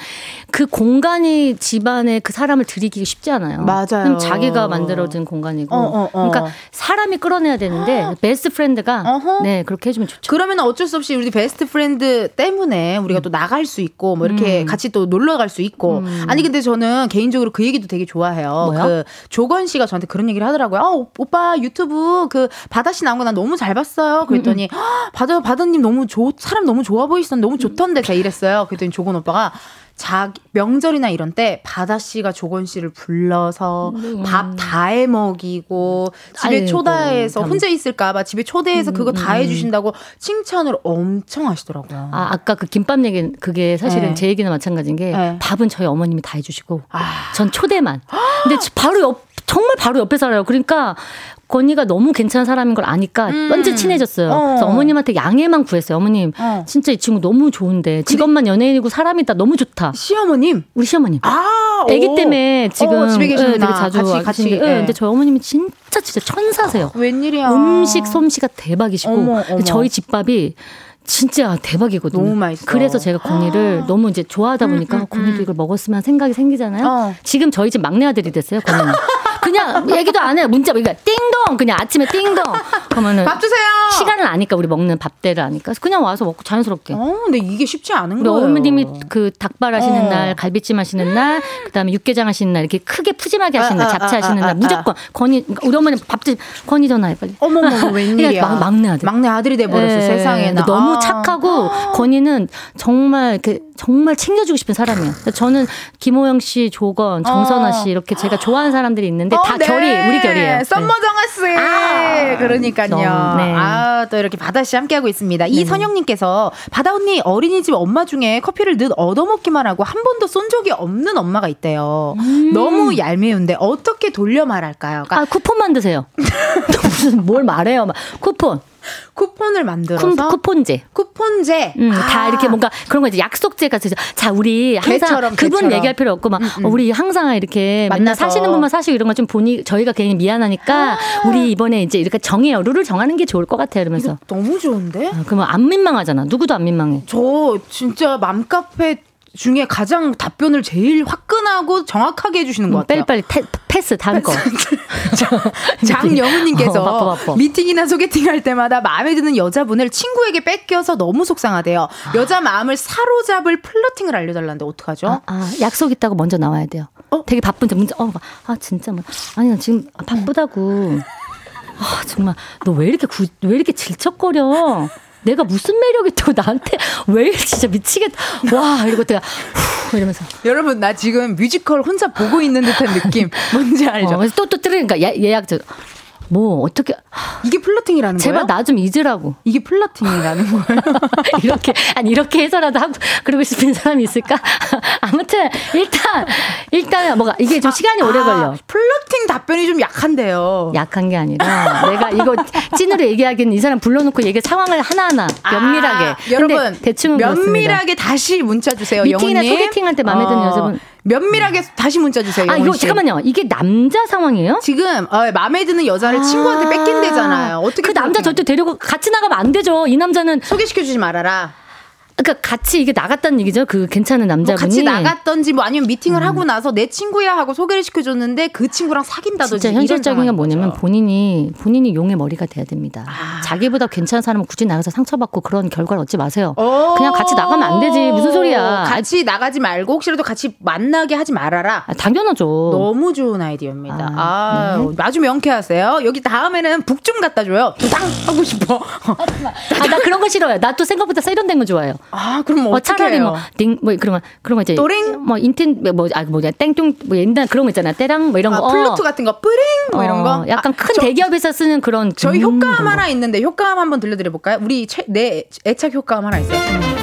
그 공간이 집안에 그 사람을 들이기가 쉽지 않아요. 맞아요. 그럼 자기가 만들어진 공간이고. 어, 어, 어. 그러니까 사람이 끌어내야 되는데 best friend가 어허. 네, 그렇게 해 주면 좋죠. 그러면 어쩔 수 없이 우리 best friend 때문에 우리가 또 나갈 수 있고 뭐 이렇게 음. 같이 또 놀러 갈 수 있고 아니 근데 저는 개인적으로 그 얘기도 되게 좋아해요. 뭐요? 그 조건 씨가 저한테 그런 얘기를 하더라고요. 아, 오- 오빠 유튜브 그 바다 씨 나온 거 난 너무 잘 봤어요. 그랬더니 음, "헉, 바다 바다님 너무 좋 사람 너무 좋아 보이시던 너무 좋던데 제가 이랬어요. 그랬더니 조건 오빠가 자 명절이나 이런 때 바다 씨가 조건 씨를 불러서 밥다 해 먹이고 집에 음. 아이고, 초대해서 참. 음, 혼자 있을까봐 집에 초대해서 그거 다 해주신다고 칭찬을 엄청 하시더라고요. 아, 아까 그 김밥 얘기 그게 사실은 네. 제 얘기는 마찬가지인 게 네. 밥은 저희 어머님이 다 해주시고 아. 전 초대만. 근데 바로 옆 정말 바로 옆에 살아요. 그러니까 건이가 너무 괜찮은 사람인 걸 아니까 완전 친해졌어요. 어. 그래서 어머님한테 양해만 구했어요. 어머님, 어. 진짜 이 친구 너무 좋은데 직업만 연예인이고 사람이다 너무 좋다. 시어머님. 우리 시어머님. 아, 아기 오. 때문에 지금 어, 집에 계시구나. 예, 되게 자주 같이 와 같이. 예, 예. 근데 저희 어머님이 진짜 진짜 천사세요. 웬일이야. 음식 솜씨가 대박이시고 어머, 어머. 저희 집밥이 진짜 대박이거든요. 너무 맛있어. 그래서 제가 건이를 너무 이제 좋아하다 보니까 건이도 이걸 먹었으면 생각이 생기잖아요. 어. 지금 저희 집 막내 아들이 됐어요. 건이는 그냥 얘기도 안 해요. 문자 그러니까 띵동 그냥 아침에 띵동 그러면은 밥 주세요. 시간을 아니까 우리 먹는 밥대를 아니까 그냥 와서 먹고 자연스럽게. 어, 근데 이게 쉽지 않은 거예요. 어머님이 그 닭발 하시는 어. 날, 갈비찜 하시는 날, 그다음에 육개장 하시는 날 이렇게 크게 푸짐하게 하시는 아, 날, 아, 잡채 아, 하시는 아, 날 아, 무조건 건이 그러니까 우리 어머님 밥집 건이 전화해 빨리. 어머머, 웬일이야. 막, 막내 아들. 막내 아들이 돼 버렸어, 예, 세상에. 너무 착하고 건이는 정말 이렇게 정말 챙겨주고 싶은 사람이에요. 저는 김호영 씨, 조건, 정선아 씨 이렇게 제가 좋아하는 사람들이 있는데 다 어, 네. 결이 우리 결이에요. 썸머 정아 씨. 아, 그러니까요. 좀, 네. 아, 또 이렇게 바다 씨 함께하고 있습니다. 이선영님께서 바다 언니 어린이집 엄마 중에 커피를 늘 얻어먹기만 하고 한 번도 쏜 적이 없는 엄마가 있대요. 너무 얄미운데 어떻게 돌려 말할까요? 그러니까 아 쿠폰 만드세요. 무슨 뭘 말해요? 막 쿠폰, 쿠폰을 만들어서 쿠, 쿠폰제. 쿠폰제. 음, 아. 다 이렇게 뭔가 그런 거 이제 약속제 같은 자 우리 항상 개처럼, 그분 개처럼. 얘기할 필요 없고 막 어, 우리 항상 이렇게 맨날 만나서. 사시는 분만 사시고 이런 거 좀 보니 저희가 괜히 미안하니까 우리 이번에 이제 이렇게 정해요 룰을 정하는 게 좋을 것 같아요 이러면서 너무 좋은데? 아, 그러면 안 민망하잖아 누구도 안 민망해 저 진짜 맘카페 중에 가장 답변을 제일 화끈하고 정확하게 해주시는 것 음, 같아요. 빨리빨리 태- 패스 다음 거 장영훈님께서 어, 바빠, 바빠. 미팅이나 소개팅 할 때마다 마음에 드는 여자분을 친구에게 뺏겨서 너무 속상하대요. 여자 마음을 사로잡을 플러팅을 알려달라는데 어떡하죠? 아, 아, 약속 있다고 먼저 나와야 돼요. 어? 되게 바쁜데 문자 어, 아 진짜 뭐 아니 나 지금 바쁘다고. 아 정말 너 왜 이렇게 구, 왜 이렇게 질척거려? 내가 무슨 매력 있다고 나한테 왜 진짜 미치겠다. 와 이러고 내가 후 이러면서 여러분 나 지금 뮤지컬 혼자 보고 있는 듯한 느낌 뭔지 알죠? 어, 그래서 또또 들으니까 예, 예약 저 뭐 어떻게 이게 flirting이라는 제발 거예요? 나좀 잊으라고. 이게 flirting이라는 거예요? 이렇게 아니 이렇게 해서라도 하고 그러고 싶은 사람이 있을까? 아무튼 일단 일단 뭐가 이게 좀 시간이 오래 걸려. 아, flirting 답변이 좀 약한데요. 약한 게 아니라 내가 이거 찐으로 얘기하기는 이 사람 불러놓고 얘기 상황을 하나하나 면밀하게. 아, 여러분 대충은 면밀하게 다시 문자 주세요. 미팅이나 영훈님. 소개팅할 때 마음에 드는 여자분. 면밀하게 다시 문자 주세요. 아 이거 씨. 잠깐만요. 이게 남자 상황이에요? 지금 어, 마음에 드는 여자를 친구한테 뺏긴대잖아요. 어떻게 그 남자 절대 데리고 같이 나가면 안 되죠. 이 남자는 소개시켜 주지 말아라. 그러니까 같이 이게 나갔다는 얘기죠. 그 괜찮은 뭐 남자분이 같이 나갔던지 뭐 아니면 미팅을 음. 하고 나서 내 친구야 하고 소개를 시켜줬는데 그 친구랑 사귄다든지 진짜 현실적인 건 뭐냐면 거죠. 본인이 본인이 용의 머리가 돼야 됩니다. 아. 자기보다 괜찮은 사람은 굳이 나가서 상처받고 그런 결과를 얻지 마세요. 어. 그냥 같이 나가면 안 되지. 무슨 소리야. 같이 나가지 말고 혹시라도 같이 만나게 하지 말아라. 아, 당연하죠. 너무 좋은 아이디어입니다. 아, 아, 네. 아주 명쾌하세요. 여기 다음에는 북 좀 갖다 줘요. 두당 하고 싶어. 아, 나 그런 거 싫어요. 나 또 생각보다 세련된 거 좋아해요. 아, 그럼 어, 차라리? 뭐, 띵, 뭐, 그런 거, 그런 거 이제. 또링? 뭐, 인텐, 뭐, 아, 뭐냐, 땡뚱, 뭐, 옛날 그런 거 있잖아. 때랑, 뭐, 이런 아, 거. 플루트 같은 거 뿌링 뭐 이런 거. 어, 약간 아, 큰 저- 대기업에서 쓰는 그런. 저희 음, 효과음. 하나 있는데 효과음 한번 들려드려 볼까요? 우리 최, 내 애착 효과음 하나 있어요.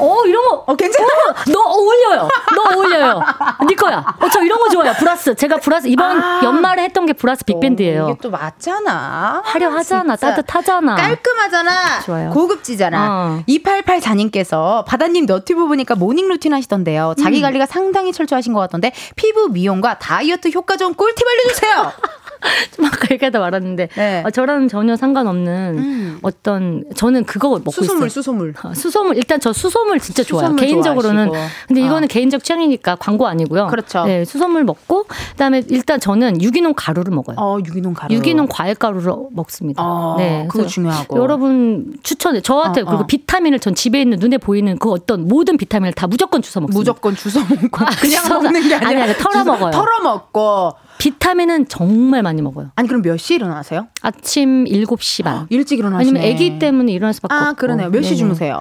어, 이런 거. 어, 괜찮아. 너 어울려요. 너 어울려요. 네 거야. 어, 저 이런 거 좋아요. brass. 제가 brass, 이번 아. 연말에 했던 게 brass big band예요 이게 또 맞잖아. 화려하잖아. 따뜻하잖아. 깔끔하잖아. 좋아요. 고급지잖아. 어. 2884님께서 바다님 너튜브 보니까 morning routine 하시던데요. 음. 자기 관리가 상당히 철저하신 것 같던데 피부 미용과 다이어트 효과 좋은 꿀팁 알려주세요. 좀 아까 얘기하다 말았는데. 네. 어, 저랑 전혀 상관없는 음. 어떤, 저는 그거 먹고 있어요. 수소물 수소물. 어, 수소물 일단 저 수소물 진짜 좋아요. 수소물 개인적으로는 좋아하시고. 근데 이거는 어. 개인적 취향이니까 광고 아니고요. 그렇죠. 네, 수소물 먹고 그다음에 일단 저는 유기농 가루를 먹어요. 어 유기농 가루. 유기농 과일 가루를 먹습니다. 어, 네, 그거 중요하고. 여러분 추천해. 저한테 어, 그리고 어. 비타민을 전 집에 있는 눈에 보이는 그 어떤 모든 비타민을 다 무조건 주워 먹습니다. 무조건 주워 먹고 아, 그냥 주워- 먹는 게 아니라 아니, 아니, 털어 먹어요. 털어 먹고. 비타민은 정말 많이 먹어요. 아니 그럼 몇 시에 일어나세요? 아침 7시 반. 일찍 일어나시네. 아니면 아기 때문에 일어날 수밖에 없고. 아 그러네요. 몇시 네네. 주무세요?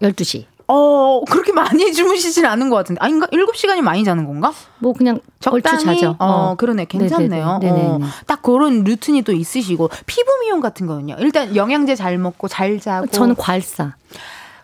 12시. 어 그렇게 많이 주무시진 않은 것 같은데. 아닌가? 7시간이 많이 자는 건가? 뭐 그냥 적당히 자죠. 어, 그러네 괜찮네요. 네네네. 어, 딱 그런 루틴이 또 있으시고 피부 미용 같은 거는요. 일단 영양제 잘 먹고 잘 자고. 저는 과일사.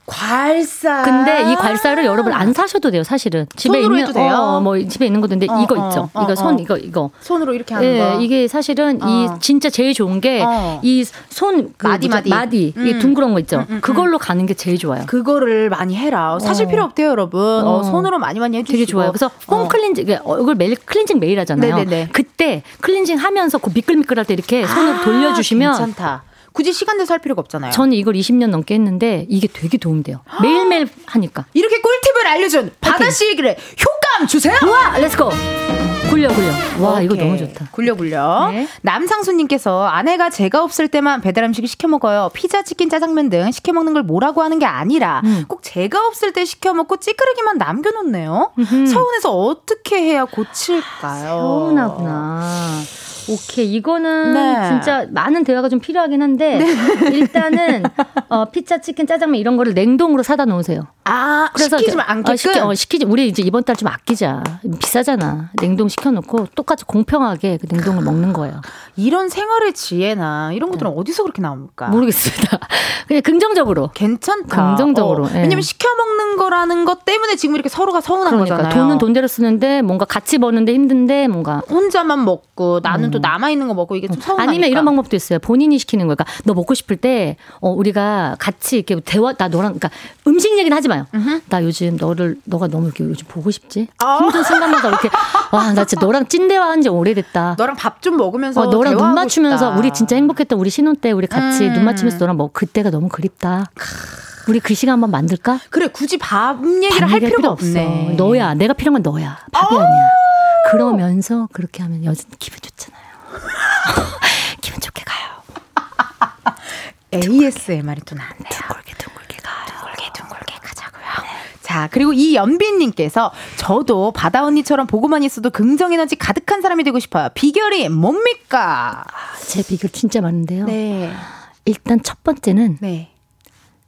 괄사. 근데 이 괄사를 여러분 안 사셔도 돼요, 사실은. 집에 있는 돼요? 어, 뭐 집에 있는 것도 근데 어, 이거 어, 있죠. 어, 이거 손 어. 이거 이거. 손으로 이렇게 하는 예, 거. 이게 사실은 어. 이 진짜 제일 좋은 게 어. 이손 그 마디? 마디. 마디 이 음. 둥그런 거 있죠. 음, 음, 그걸로 가는 게 제일 좋아요. 그거를 많이 해라. 사실 어. 필요 없대요, 여러분. 어, 어. 손으로 많이 많이 해주시고. 되게 좋아요. 그래서 홈 어. 클렌징 얼굴 매일 클렌징 매일 하잖아요. 네네네. 그때 클렌징 하면서 그 미끌미끌할 때 이렇게 손으로 아, 돌려주시면 괜찮다. 굳이 시간 내서 할 필요가 없잖아요. 저는 이걸 20년 넘게 했는데 이게 되게 도움돼요. 매일매일 하니까. 이렇게 꿀팁을 알려준 바다 씨 얘기를 효과음 주세요. 와, Let's go. 굴려 굴려. 와, 이거 오케이. 너무 좋다. 굴려 굴려. 네. 남상수님께서 아내가 제가 없을 때만 배달 음식을 시켜 먹어요. 피자, 치킨, 짜장면 등 시켜 먹는 걸 뭐라고 하는 게 아니라 음. 꼭 제가 없을 때 시켜 먹고 찌끄레기만 남겨놓네요. 음흠. 서운해서 어떻게 해야 고칠까요? 서운하구나. 오케이 이거는 네. 진짜 많은 대화가 좀 필요하긴 한데 일단은 어, 피자, 치킨, 짜장면 이런 거를 냉동으로 사다 놓으세요. 아, 그래서 시키지 않게끔. 어, 시키, 어, 시키지. 우리 이제 이번 달 좀 아끼자. 비싸잖아. 냉동 시켜놓고 똑같이 공평하게 그 냉동을 먹는 거예요. 이런 생활의 지혜나 이런 것들은 어디서 그렇게 나옵니까? 모르겠습니다. 그냥 긍정적으로. 괜찮다. 긍정적으로, 어, 예. 왜냐면 시켜 먹는 거라는 것 때문에 지금 이렇게 서로가 서운한 그러니까 거잖아요. 돈은 돈대로 쓰는데 뭔가 같이 버는데 힘든데 뭔가 혼자만 먹고 나는 또 남아 있는 거 먹고 이게 좀 서운하니까. 음. 아니면 이런 방법도 있어요. 본인이 시키는 거니까 너 먹고 싶을 때 어, 우리가 같이 이렇게 대화 나 너랑 그러니까 음식 얘기는 하지 마요. 나 요즘 너를 너가 너무 이렇게 요즘 보고 싶지? 아. 힘든 순간마다 이렇게 와 나 진짜 너랑 찐 대화한 지 오래됐다. 너랑 밥 좀 먹으면서 어, 너랑 눈 맞추면서 싶다. 우리 진짜 행복했던 우리 신혼 때 우리 같이 음. 눈 맞추면서 너랑 뭐 그때가 너무 그립다. 우리 그 시간 한번 만들까? 그래 굳이 밥 얘기를 밥 할 필요가 필요 없네. 없어. 너야. 내가 필요한 건 너야. 밥이 어. 아니야. 그러면서 그렇게 하면 여자 기분 좋잖아요. 기분 좋게 가요. ASMR이 또 나왔네요. 둥글게 둥글게 가요. 둥글게 둥글게 가자고요. 자 그리고 이 연빈님께서 저도 바다 언니처럼 보고만 있어도 긍정 에너지 가득한 사람이 되고 싶어요. 비결이 뭡니까? 제 비결 진짜 많은데요. 네, 일단 첫 번째는 네.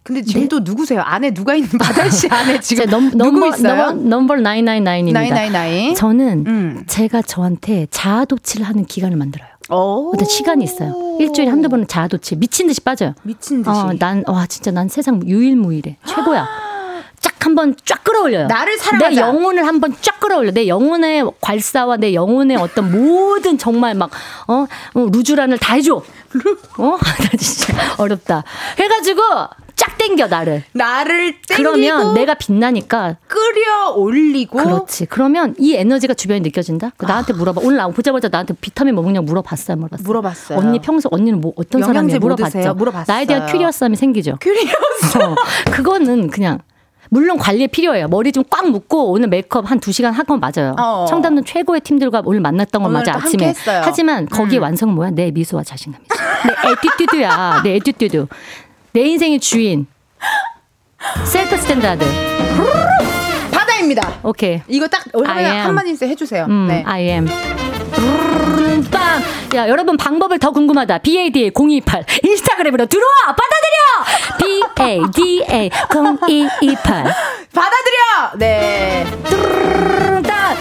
근데 지금 또 누구세요? 안에 누가 있는 바다 씨 안에 지금 제 넘, 누구 넘버, 있어요? 넘버 999입니다. nine nine nine. 저는 음. 제가 저한테 자아 도취를 하는 기간을 만들어요. 오. 어떤 시간이 있어요. 일주일에 한두 번은 자아 도취. 미친 듯이 빠져요. 미친 듯이. 어, 난, 와, 진짜 난 세상 유일무이래. 최고야. 쫙 한번 쫙 끌어올려요. 나를 사랑하자. 내 영혼을 한번 쫙 끌어올려. 내 영혼의 괄사와 내 영혼의 어떤 모든 정말 막, 어, 어, 루즈란을 다 해줘. 어? 나 진짜 어렵다. 해가지고 쫙 땡겨, 나를. 나를 땡기고 그러면 내가 빛나니까 끌어 올리고 그렇지. 그러면 이 에너지가 주변에 느껴진다. 그 나한테 물어봐. 오늘 나 보자마자 나한테 비타민 뭐 먹냐고 물어봤어요, 물어봤어요. 물어봤어요. 언니 평소 언니는 뭐 어떤 사람이야 뭐 물어봤죠. 물어봤어요. 나에 대한 curious함이 생기죠. curious. 어, 그거는 그냥 물론 관리 필요해요. 머리 좀 꽉 묶고 오늘 메이크업 한두 시간 한 건 맞아요. 어. 청담동 최고의 팀들과 오늘 만났던 건 맞아 아침에. 하지만 거기에 음. 완성은 뭐야? 내 미소와 자신감이지. 내 attitude야. 내 attitude. 내 인생의 주인. self standard. 바다입니다. 오케이. 이거 딱. 한마디씩 해주세요. 음, 네. I am. 음, 빰. 야, 여러분 방법을 더 궁금하다. BADA 028 인스타그램으로 들어와 받아들여. BADA 0228. 받아들여. 네. 음, 딱.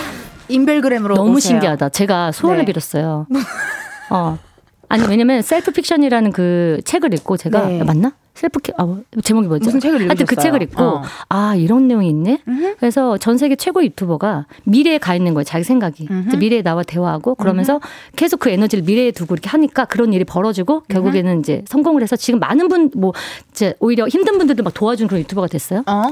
인별그램으로 너무 오세요. 신기하다. 제가 소원을 네. 빌었어요. 어. 아니 왜냐면 self fiction이라는 그 책을 읽고 제가 네. 맞나? 셀프 키, 아, 뭐, 제목이 뭐죠? 무슨 책을 하여튼 그 읽으셨어요? 책을 읽고 어. 아 이런 내용이 있네. 그래서 전 세계 최고 유튜버가 미래에 가 있는 거예요. 자기 생각이 미래에 나와 대화하고 그러면서 계속 그 에너지를 미래에 두고 이렇게 하니까 그런 일이 벌어지고 결국에는 이제 성공을 해서 지금 많은 분 뭐 이제 오히려 힘든 분들도 막 도와주는 그런 유튜버가 됐어요. 어?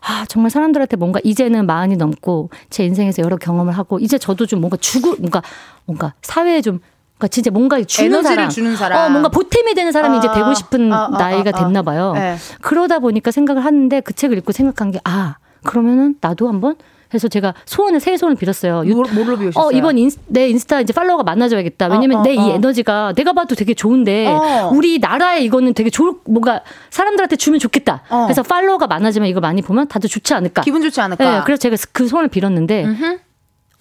아, 정말 사람들한테 뭔가 이제는 마흔이 넘고 제 인생에서 여러 경험을 하고 이제 저도 좀 뭔가 주고 뭔가 뭔가 사회에 좀 진짜 뭔가 주는 에너지를 사람, 주는 사람. 어, 뭔가 보탬이 되는 사람이 이제 어, 되고 싶은 어, 어, 나이가 어, 어. 됐나 봐요. 네. 그러다 보니까 생각을 하는데 그 책을 읽고 생각한 게 아, 그러면은 나도 한번 해서 제가 소원을 새 소원을 빌었어요. 유- 뭐, 뭘로 비우셨어요? 어, 이번 인스, 내 인스타 이제 팔로워가 많아져야겠다. 왜냐면 어, 어, 내이 어. 에너지가 내가 봐도 되게 좋은데 어. 우리 나라에 이거는 되게 좋을 뭔가 사람들한테 주면 좋겠다. 어. 그래서 팔로워가 많아지면 이거 많이 보면 다들 좋지 않을까. 기분 좋지 않을까? 네, 그래서 제가 그 소원을 빌었는데 음흠.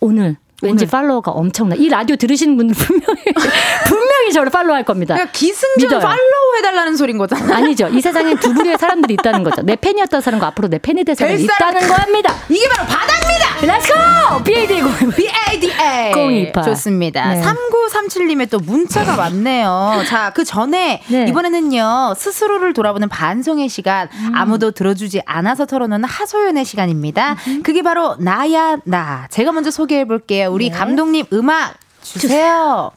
오늘 왠지 팔로워가 엄청나. 이 라디오 들으시는 분들 분명히 분명히 저를 팔로우할 겁니다. 그러니까 기승전 믿어요. 팔로우 해달라는 소린 거잖아. 아니죠. 이 세상엔 두 부류의 사람들이 있다는 거죠. 내 팬이었던 사람과 앞으로 내 팬이 될 사람이 될 사람. 있다는 겁니다. 이게 바로 바다입니다. Let's go! BAD 고 BADA. 028. 좋습니다. 네. 3937님의 또 문자가 왔네요. 자, 그 전에 네. 이번에는요, 스스로를 돌아보는 반성의 시간, 아무도 들어주지 않아서 털어놓는 하소연의 시간입니다. 그게 바로 나야, 나. 제가 먼저 소개해 볼게요. 우리 네. 감독님 음악 주세요.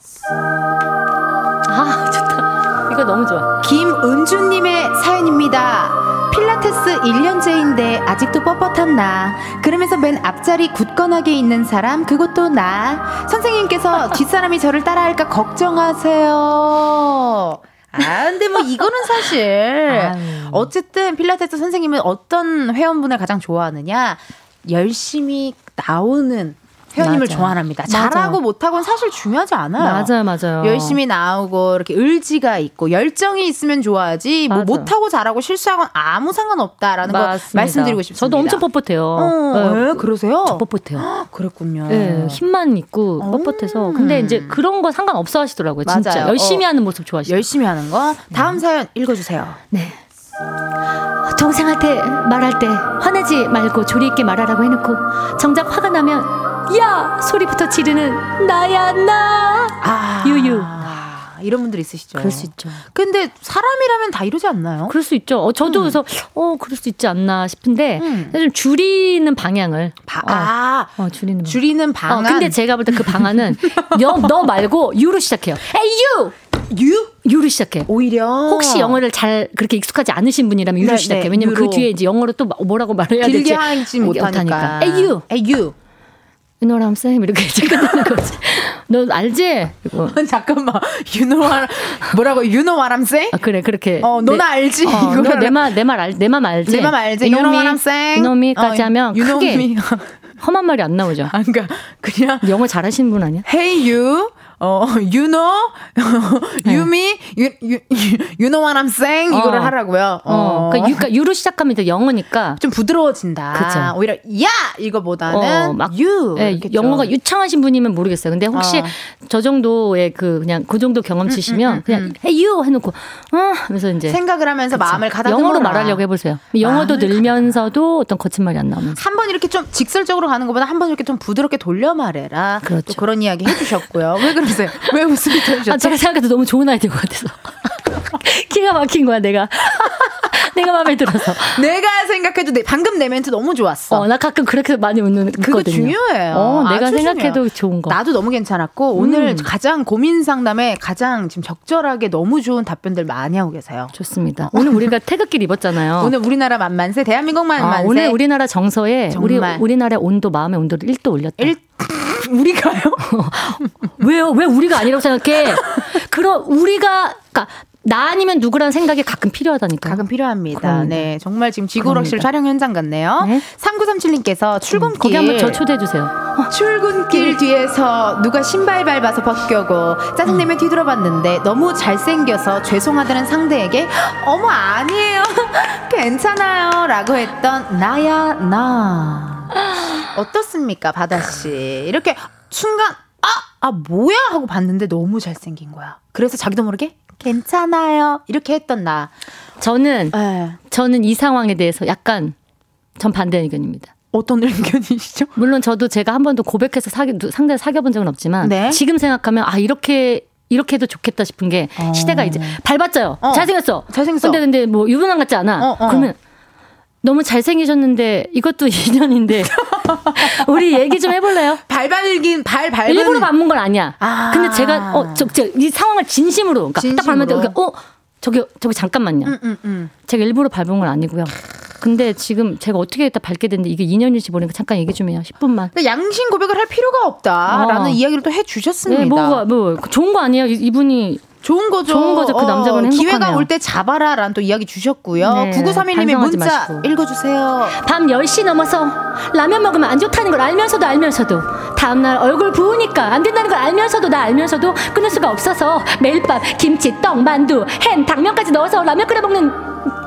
아, 좋다. 이거 너무 좋아. 김은주님의 사연입니다. 필라테스 1년째인데 아직도 뻣뻣한 나. 그러면서 맨 앞자리 굳건하게 있는 사람, 그것도 나. 선생님께서 뒷사람이 저를 따라할까 걱정하세요. 아, 근데 뭐 이거는 사실. 어쨌든 필라테스 선생님은 어떤 회원분을 가장 좋아하느냐? 열심히 나오는 회원님을 맞아요. 좋아합니다. 맞아요. 잘하고 못하고는 사실 중요하지 않아요. 맞아요, 맞아요. 열심히 나오고 이렇게 의지가 있고 열정이 있으면 좋아하지 뭐. 못하고 잘하고 실수하고는 아무 상관없다라는 거 맞습니다. 말씀드리고 싶습니다. 저도 엄청 뻣뻣해요. 어, 네. 예, 그러세요? 저 뻣뻣해요. 그랬군요. 네, 힘만 있고 음. 뻣뻣해서. 근데 이제 그런 거 상관없어 하시더라고요. 진짜. 맞아요. 열심히 어. 하는 모습 좋아하시죠. 열심히 하는 거. 다음 사연 읽어주세요. 네. 동생한테 말할 때 화내지 말고 조리 있게 말하라고 해놓고 정작 화가 나면 야 소리부터 지르는 나야 나. 아, 유유. 아, 이런 분들 있으시죠. 그럴 수 있죠. 근데 사람이라면 다 이러지 않나요? 그럴 수 있죠. 어, 저도 그래서 어 그럴 수 있지 않나 싶은데 음. 좀 줄이는 방향을. 바- 어, 아, 어, 줄이는. 방향. 줄이는 어, 방안. 근데 제가 볼 때 그 방안은 너, 너 말고 유로 시작해요. 에이 유 유? 유로 시작해. 오히려 혹시 영어를 잘 그렇게 익숙하지 않으신 분이라면 유로 네, 시작해. 네, 왜냐면 유로. 그 뒤에 이제 영어로 또 뭐라고 말해야 길게 될지 하지 못하니까. 에이 유 에이 유. You know what I'm saying? 이렇게 끝나는 거지. 너 알지? 이거. 잠깐만. You know what, 뭐라고? I'm saying? 아 그래 그렇게. 어, 너나 알지? 어, 이거를. 너내말내말 알, 내맘 알지? 내 맘 알지? You know You know what me? I'm saying? You know me까지 어, 하면 know 크게. 험한 말이 안 나오죠. 아, 그러니까 그냥 영어 잘하시는 분 아니야? Hey you, 어, you know, you me, you, you, you know what I'm saying 이거를 어. 하라고요. 어, 그러니까, 유, 그러니까 유로 시작하면 이제 영어니까. 좀 부드러워진다. 그쵸. 오히려 야 이거보다는 어, 막 you. 예, 영어가 좀. 유창하신 분이면 모르겠어요. 근데 혹시 어. 저 정도의 그 그냥 그 정도 경험치시면 그냥 hey you 해놓고 어 하면서 이제 생각을 하면서 마음을 가다듬어라. 영어로 말하려고 해보세요. 영어도 늘면서도 어떤 거친 말이 안 나오면서. 한 번 이렇게 좀 직설적으로 가는 것보다 한 번 이렇게 좀 부드럽게 돌려 말해라. 그렇죠. 또 그런 이야기 해주셨고요. 왜 그 러세요? 왜 웃음이 터지셨죠? 아, 제가 생각해도 너무 좋은 아이디어 같아서. 기가 막힌 거야, 내가. 내가 마음에 들어서. 내가 생각해도 내, 방금 내 멘트 너무 좋았어. 어, 나 가끔 그렇게 많이 웃는 그거. 중요해요. 어, 내가 아주 생각해도 중요해요. 좋은 거. 나도 너무 괜찮았고 오늘 음. 가장 고민 상담에 가장 지금 적절하게 너무 좋은 답변들 많이 하고 계세요. 좋습니다. 오늘 우리가 태극기를 입었잖아요. 오늘 우리나라 만만세, 대한민국 아, 만만세. 오늘 우리나라 정서에 우리 정말. 우리나라의 온도 마음의 온도를 1도 올렸다. 일- 우리가요? 왜요? 왜 우리가 아니라고 생각해? 그럼 우리가 그러니까 나 아니면 누구라는 생각이 가끔 필요하다니까. 가끔 필요합니다. 그럽니다. 네, 정말 지금 지구락실. 촬영 현장 같네요. 네. 3937님께서 출근길 거기 한번 저 초대해 주세요. 출근길 뒤에서 누가 신발 밟아서 벗겨고 짜증내며 뒤돌아봤는데 너무 잘생겨서 죄송하다는 상대에게 어머 아니에요 괜찮아요 라고 했던 나야 나 어떻습니까 바다 씨 이렇게 순간 아, 아 뭐야 하고 봤는데 너무 잘생긴 거야 그래서 자기도 모르게 괜찮아요 이렇게 했던 나 저는 에, 저는 이 상황에 대해서 약간 전 반대 의견입니다. 어떤 의견이시죠? 물론 저도 제가 한 번도 고백해서 사귀, 누- 상대를 사귀어본 적은 없지만 네. 지금 생각하면 아 이렇게 이렇게 해도 좋겠다 싶은 게 어. 시대가 이제 밟았어요. 어. 잘생겼어. 잘생겼어. 근데 근데 뭐 유부남 같지 않아. 어, 어. 그러면 너무 잘생기셨는데 이것도 인연인데 우리 얘기 좀 해볼래요? 발발긴 발 밟은 일부러 밟은 건 아니야. 아. 근데 제가 어저이 상황을 진심으로 그러니까 딱 진심으로. 밟으면 그러니까 어 저기 저기 잠깐만요. 음, 음, 음. 제가 일부러 밟은 건 아니고요. 근데 지금 제가 어떻게 했다 밟게 됐는데 이게 인연일지 모르니까 잠깐 얘기 좀 해요. 10분만. 근데 양심 고백을 할 필요가 없다라는 어. 이야기를 또 해주셨습니다. 네, 뭐가 뭐 좋은 거 아니에요? 이- 이분이 좋은 거죠. 좋은 거죠. 그 남자분은 기회가 행복하네요. 올때 잡아라라는 또 이야기 주셨고요. 네, 9931님의 반성하지 문자 마시고. 읽어주세요. 밤 10시 넘어서 라면 먹으면 안 좋다는 걸 알면서도 알면서도 다음날 얼굴 부으니까 안 된다는 걸 알면서도 나 알면서도 끊을 수가 없어서 매일 밤 김치, 떡, 만두, 햄, 당면까지 넣어서 라면 끓여 먹는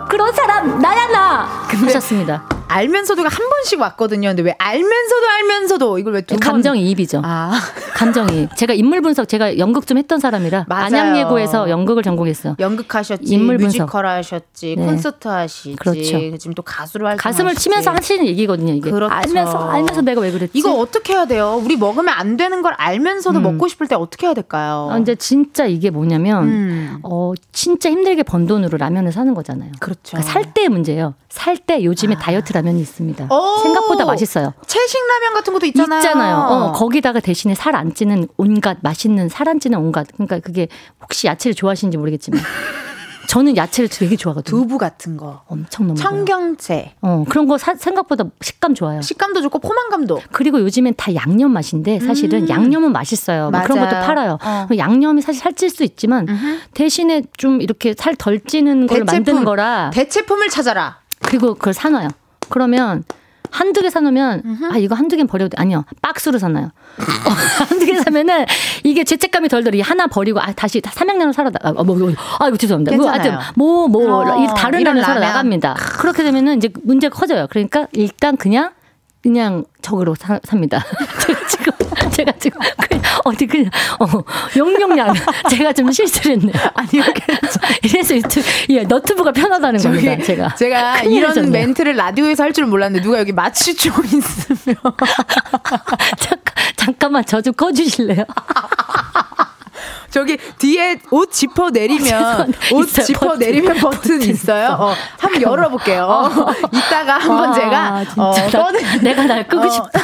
그런 사람 나야 나 하셨습니다. 알면서도가 한 번씩 왔거든요. 근데 왜 알면서도 알면서도 이걸 왜 두 번? 감정이입이죠. 아 감정이입. 제가 인물 분석 제가 연극 좀 했던 사람이라 맞아요. 안양예고에서 연극을 전공했어요. 연극하셨지, 인물 분석. 뮤지컬 하셨지, 네. 콘서트 하시지, 그렇죠. 지금 또 가수로 활동. 가슴을 치면서 하시는 얘기거든요. 이게 그렇죠. 알면서 알면서 내가 왜 그랬지? 이거 어떻게 해야 돼요? 우리 먹으면 안 되는 걸 알면서도 먹고 싶을 때 어떻게 해야 될까요? 아, 근데 진짜 이게 뭐냐면 음. 어 진짜 힘들게 번 돈으로 라면을 사는 거잖아요. 그렇죠. 그러니까 살때 문제예요. 살 때 요즘에 다이어트 라면이 있습니다. 오! 생각보다 맛있어요. 채식 라면 같은 것도 있잖아요. 있잖아요. 어, 거기다가 대신에 살 안 찌는 온갖 맛있는 살 안 찌는 온갖 그러니까 그게 혹시 야채를 좋아하시는지 모르겠지만 저는 야채를 되게 좋아하거든요. 두부 같은 거, 엄청 너무. 청경채, 어 그런 거 사- 생각보다 식감 좋아요. 식감도 좋고 포만감도. 그리고 요즘엔 다 양념 맛인데 사실은 양념은 맛있어요. 뭐 그런 음. 맞아요. 것도 팔아요. 어. 양념이 사실 살찔 수 있지만 대신에 좀 이렇게 살 덜 찌는 걸 대체품, 만드는 거라 대체품을 찾아라. 그리고 그걸 사놔요. 그러면 한두 개 사놓으면 아 이거 한두 개는 버려도 돼. 아니요 박스로 사나요. 어, 한두 개 사면은 이게 죄책감이 덜덜 이 하나 버리고 아 다시 삼양라면 사러 나. 어, 뭐, 뭐, 아 이거 죄송합니다. 뭐. 하여튼 뭐뭐 어, 다른 라면 사러 라면. 나갑니다. 그렇게 되면은 이제 문제가 커져요. 그러니까 일단 그냥 그냥 적으로 사, 삽니다. 제가 지금 제가 지금 그냥 어디 그냥 어 용용량 제가 좀 실수를 했네요. 아니요, 이래서 유튜브 예, 너트브가 편하다는 겁니다. 제가 제가 이런 나셨네요. 멘트를 라디오에서 할 줄 몰랐는데 누가 여기 맞추죠 있으면 잠깐 잠깐만 저 좀 꺼주실래요? 저기 뒤에 옷 지퍼 내리면 옷 있어요, 지퍼 버튼. 내리면 버튼, 버튼 있어요. 어, 한번 열어볼게요. 이따가 한번 아, 제가 어, 꺼내- 내가 날 끄고 어. 싶다.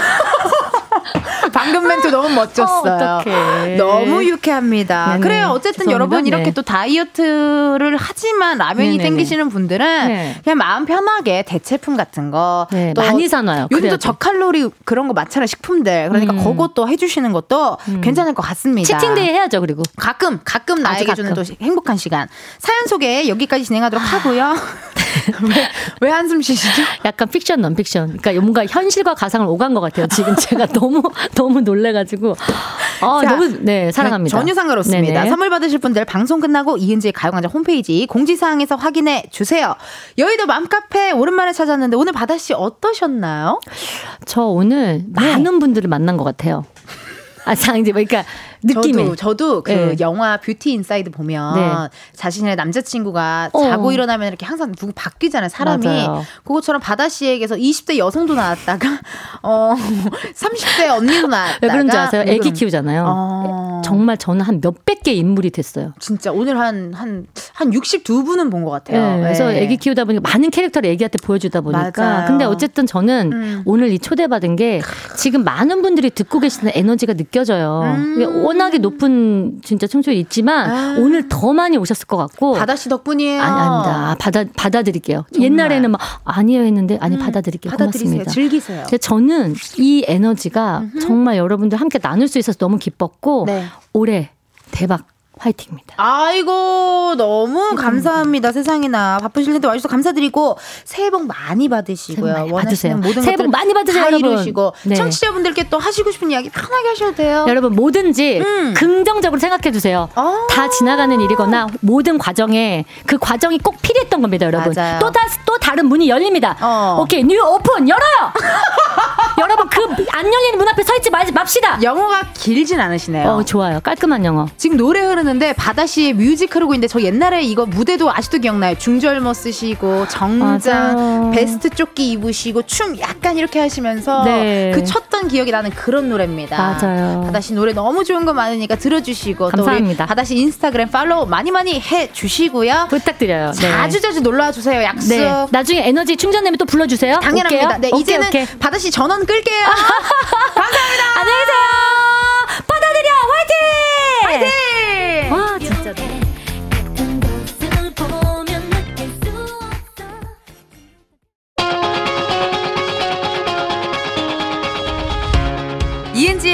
방금 멘트 너무 멋졌어요. 어. 너무 유쾌합니다. 네네. 그래요. 어쨌든 죄송합니다. 여러분 이렇게 네. 또 다이어트를 하지만 라면이 네네네. 땡기시는 분들은 네. 그냥 마음 편하게 대체품 같은 거 네, 또 많이 사놔요. 요즘도 그래야죠. 저칼로리 그런 거 많잖아요. 식품들. 그러니까 음. 그것도 해주시는 것도 괜찮을 것 같습니다. 치팅데이 해야죠. 그리고 가끔 가끔 나에게 아주 주는 또 가끔. 행복한 시간 사연 소개 여기까지 진행하도록 하고요. 왜, 왜 한숨 쉬시죠? 약간 픽션 넌픽션. 그러니까 뭔가 현실과 가상을 오간 것 같아요. 지금 제가 너무 너무 놀래가지고 아 자, 너무 네 사랑합니다. 전혀 상관없습니다. 네네. 선물 받으실 분들 방송 끝나고 이은지의 가요광장 홈페이지 공지사항에서 확인해 주세요. 여의도 맘카페 오랜만에 찾았는데 오늘 바다 씨 어떠셨나요? 저 오늘 네. 많은 분들을 만난 것 같아요. 아, 자, 이제 그러니까 느낌에. 저도 저도 그 네. 영화 뷰티 인사이드 보면 네. 자신의 남자친구가 어. 자고 일어나면 이렇게 항상 누구 바뀌잖아요 사람이 맞아요. 그것처럼 바다 씨에게서 20대 여성도 나왔다가 어 30대 언니도 나왔다가 왜 그런지 아세요? 왜 애기 그런- 키우잖아요. 어. 정말 저는 한 몇백 개 인물이 됐어요. 진짜 오늘 한 한 한 62분은 본 것 같아요. 네, 그래서 네. 애기 키우다 보니까 많은 캐릭터를 애기한테 보여주다 보니까. 맞아요. 근데 어쨌든 저는 음. 오늘 이 초대받은 게 지금 많은 분들이 듣고 계시는 에너지가 느껴져요. 음. 워낙에 높은 진짜 청취율이 있지만 아. 오늘 더 많이 오셨을 것 같고. 바다 씨 덕분이에요. 아니, 아닙니다. 아, 받아, 받아들일게요. 정말. 옛날에는 막, 아니에요 했는데, 아니, 받아들일게요. 음, 받아들이세요. 고맙습니다. 즐기세요. 저는 이 에너지가 정말 여러분들 함께 나눌 수 있어서 너무 기뻤고, 네. 올해 대박 화이팅입니다. 아이고 너무 감사합니다 세상에나 바쁘실 텐데 와주셔서 감사드리고 새해 복 많이 받으시고요 많이 받으세요. 모든 새해 복 많이 받으세요, 다 여러분. 이루시고 네. 청취자분들께 또 하시고 싶은 이야기 편하게 하셔도 돼요 여러분, 뭐든지 음. 긍정적으로 생각해 주세요. 어. 다 지나가는 일이거나 모든 과정에 그 과정이 꼭 필요했던 겁니다, 여러분. 또, 다, 또 다른 문이 열립니다. 어. 오케이, new open 열어요! 여러분, 그 안 열리는 문 앞에 서 있지 마- 맙시다! 영어가 길진 않으시네요 어, 좋아요. 깔끔한 영어. 지금 노래 흐르는 데 바다 씨의 뮤직 흐르고 있는데 저 옛날에 이거 무대도 아직도 기억나요. 중절모 쓰시고 정장 맞아요. 베스트 조끼 입으시고 춤 약간 이렇게 하시면서 네. 그 췄던 기억이 나는 그런 노래입니다. 맞아요. 바다 씨 노래 너무 좋은 거 많으니까 들어주시고 감사합니다. 바다 씨 인스타그램 팔로우 많이 많이 해 주시고요. 부탁드려요. 네. 자주 자주 놀러와 주세요. 약속. 네. 나중에 에너지 충전되면 또 불러주세요. 당연합니다. 올게요. 네, 오케이, 이제는 오케이. 바다 씨 전원 끌게요. 안녕히 계세요. 받아들여 화이팅! 네.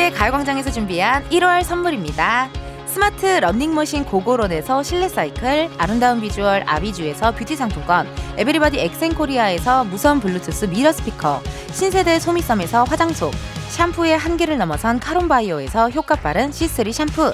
이은지의 가요광장에서 준비한 1월 선물입니다. 스마트 러닝머신 고고론에서 실내 사이클, 아름다운 비주얼 아비주에서 뷰티 상품권, 에브리바디 엑센코리아에서 무선 블루투스 미러 스피커, 신세대 소미섬에서 화장솜, 샴푸의 한계를 넘어선 카론바이오에서 효과 빠른 C3 샴푸,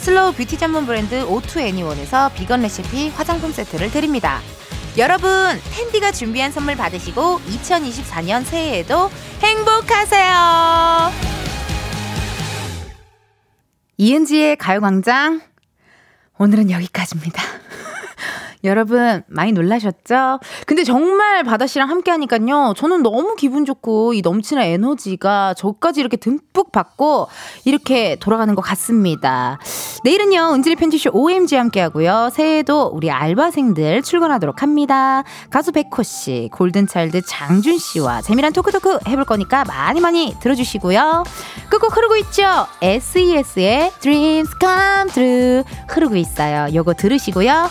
슬로우 뷰티 전문 브랜드 오투 애니원에서 비건 레시피 화장품 세트를 드립니다. 여러분, 텐디가 준비한 선물 받으시고 2024년 새해에도 행복하세요. 이은지의 가요광장 오늘은 여기까지입니다. 여러분 많이 놀라셨죠? 근데 정말 바다 씨랑 함께 하니까요. 저는 너무 기분 좋고 이 넘치는 에너지가 저까지 이렇게 듬뿍 받고 이렇게 돌아가는 것 같습니다. 내일은요. 은지리 편지쇼 OMG 함께 하고요. 새해에도 우리 알바생들 출근하도록 합니다. 가수 백호 씨, 골든차일드 장준 씨와 재미난 토크토크 해볼 거니까 많이 많이 들어주시고요. 끝곡 흐르고 있죠? SES의 Dreams Come True 흐르고 있어요. 요거 들으시고요.